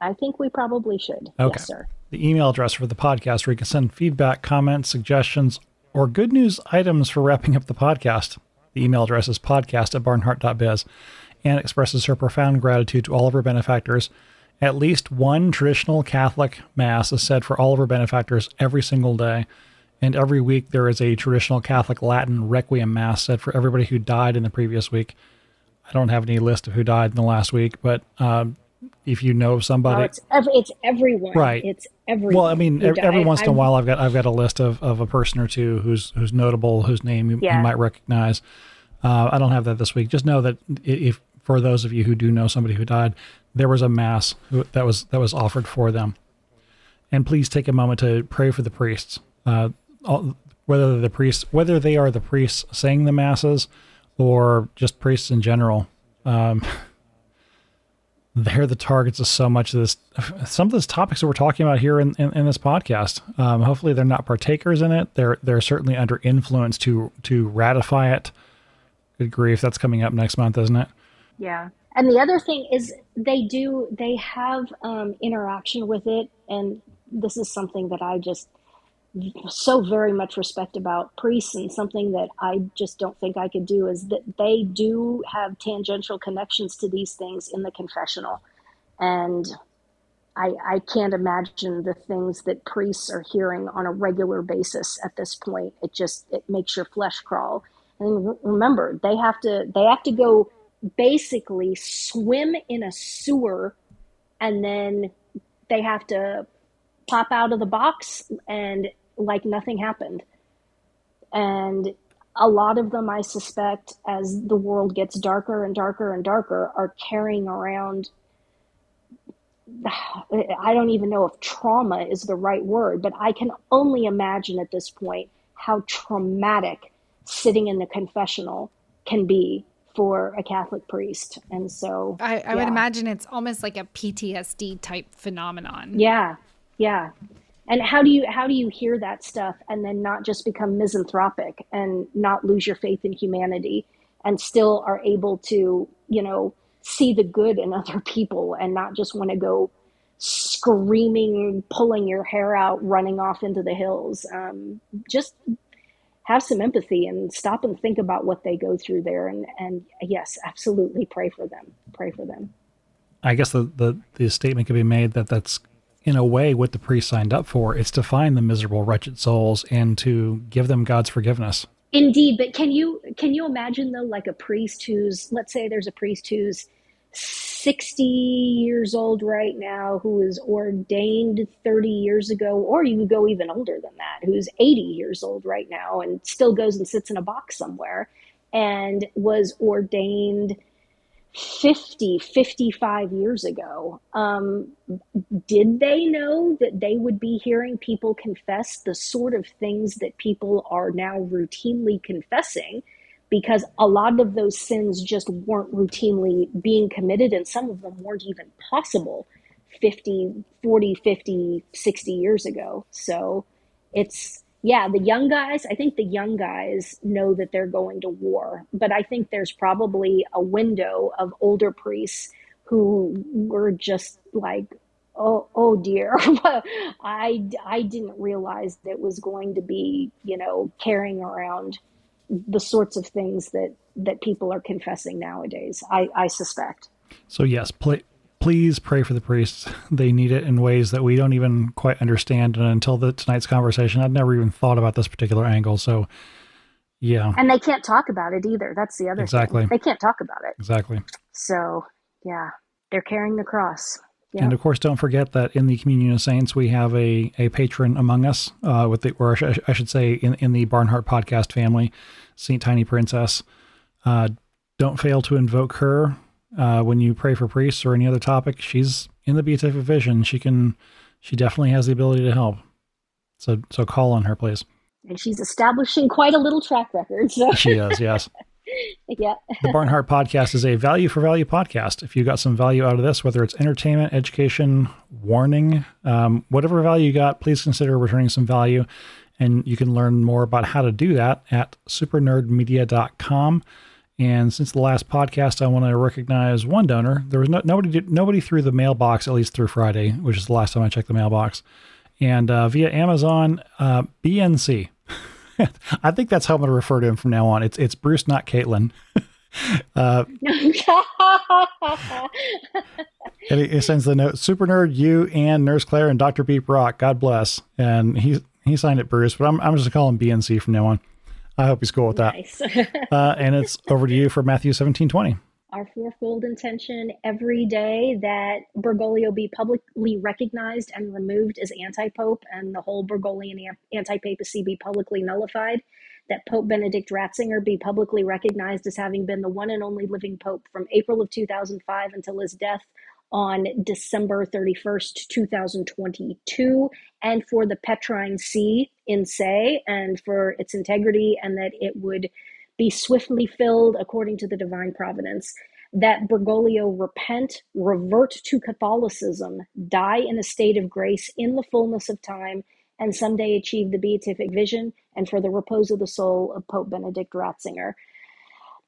i think we probably should okay. yes sir the email address for the podcast where you can send feedback comments suggestions or good news items for wrapping up the podcast the email address is podcast at barnhardt.biz and expresses her profound gratitude to all of her benefactors. At least one traditional Catholic Mass is said for all of her benefactors every single day. And every week there is a traditional Catholic Latin Requiem Mass said for everybody who died in the previous week. I don't have any list of who died in the last week, but um, if you know somebody, oh, it's, every, it's everyone. Right. It's everyone. Well, I mean, every, every once in a while, I've got I've got a list of, of a person or two who's who's notable, whose name you, yeah. you might recognize. Uh, I don't have that this week. Just know that if for those of you who do know somebody who died, there was a mass that was that was offered for them. And please take a moment to pray for the priests. Uh, all, whether the priests, whether they are the priests saying the masses, or just priests in general. Um, <laughs> they're the targets of so much of this some of these topics that we're talking about here in, in, in this podcast. Um, hopefully they're not partakers in it. They're they're certainly under influence to to ratify it. Good grief that's coming up next month isn't it? Yeah. And the other thing is they do they have um, interaction with it. And this is something that i just so very much respect about priests and something that I just don't think I could do is that they do have tangential connections to these things in the confessional. And I, I can't imagine the things that priests are hearing on a regular basis at this point. It just it makes your flesh crawl. And remember, they have to they have to go basically swim in a sewer and then they have to pop out of the box and like nothing happened. And a lot of them, I suspect, as the world gets darker and darker and darker, are carrying around. <sighs> I don't even know if trauma is the right word, but I can only imagine at this point how traumatic sitting in the confessional can be for a Catholic priest. And so I, I yeah. would imagine it's almost like a PTSD type phenomenon. Yeah. Yeah and how do you how do you hear that stuff and then not just become misanthropic and not lose your faith in humanity and still are able to you know, see the good in other people and not just want to go screaming, pulling your hair out, running off into the hills. Um, just have some empathy and stop and think about what they go through there. And, and yes, absolutely pray for them. Pray for them. I guess the, the, the statement could be made that that's in a way what the priest signed up for. It's to find the miserable, wretched souls and to give them God's forgiveness. Indeed, but can you can you imagine though, like a priest who's let's say there's a priest who's 60 years old right now who was ordained 30 years ago, or you could go even older than that, who's 80 years old right now and still goes and sits in a box somewhere and was ordained 50, 55 years ago. Um, did they know that they would be hearing people confess the sort of things that people are now routinely confessing? because a lot of those sins just weren't routinely being committed and some of them weren't even possible 50 40 50 60 years ago so it's yeah the young guys i think the young guys know that they're going to war but i think there's probably a window of older priests who were just like oh oh dear <laughs> i i didn't realize that was going to be you know carrying around the sorts of things that that people are confessing nowadays. I, I suspect. So yes, pl- please pray for the priests. They need it in ways that we don't even quite understand. And until the tonight's conversation, I'd never even thought about this particular angle. So yeah, and they can't talk about it either. That's the other exactly. Thing. They can't talk about it exactly. So yeah, they're carrying the cross. Yeah. And of course, don't forget that in the Communion of Saints, we have a, a patron among us, uh, with the, or I should say, in, in the Barnhardt podcast family, Saint Tiny Princess. Uh, don't fail to invoke her uh, when you pray for priests or any other topic. She's in the beatific vision. She can, she definitely has the ability to help. So, so call on her, please. And she's establishing quite a little track record. So. She is, yes. <laughs> yeah. the Barnhardt podcast is a value for value podcast. If you got some value out of this, whether it's entertainment, education, warning, um, whatever value you got, please consider returning some value. And you can learn more about how to do that at supernerdmedia.com. And since the last podcast, I want to recognize one donor. There was no, nobody did, nobody through the mailbox at least through Friday, which is the last time I checked the mailbox, and uh, via Amazon, uh, BNC. <laughs> I think that's how I'm going to refer to him from now on. It's it's Bruce, not Caitlin. <laughs> uh, <laughs> and he, he, sends the note: "Super nerd, you and Nurse Claire and Doctor Beep rock. God bless." And he he signed it Bruce, but I'm I'm just gonna call him BNC from now on. I hope he's cool with that. Nice. <laughs> uh, and it's over to you for Matthew 1720 our fourfold intention every day that Bergoglio be publicly recognized and removed as anti pope and the whole Bergoglian anti papacy be publicly nullified, that Pope Benedict Ratzinger be publicly recognized as having been the one and only living pope from April of 2005 until his death on December 31st, 2022, and for the Petrine See in say and for its integrity, and that it would be swiftly filled according to the divine providence, that Bergoglio repent, revert to Catholicism, die in a state of grace in the fullness of time, and someday achieve the beatific vision and for the repose of the soul of Pope Benedict Ratzinger.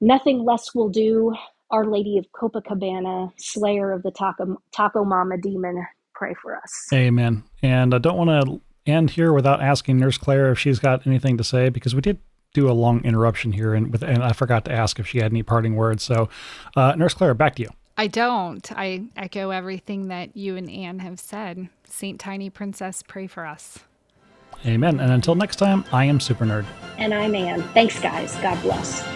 Nothing less will do. Our Lady of Copacabana, slayer of the taco, Pachamama demon, pray for us. Amen. And I don't want to end here without asking Nurse Claire if she's got anything to say because we did do a long interruption here, and with and I forgot to ask if she had any parting words. So, uh, Nurse Claire, back to you. I don't. I echo everything that you and Ann have said. Saint Tiny Princess, pray for us. Amen. And until next time, I am Super Nerd. And I'm Ann. Thanks, guys. God bless.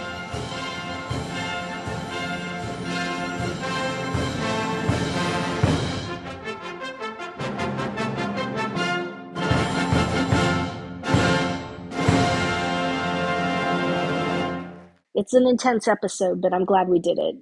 It's an intense episode, but I'm glad we did it.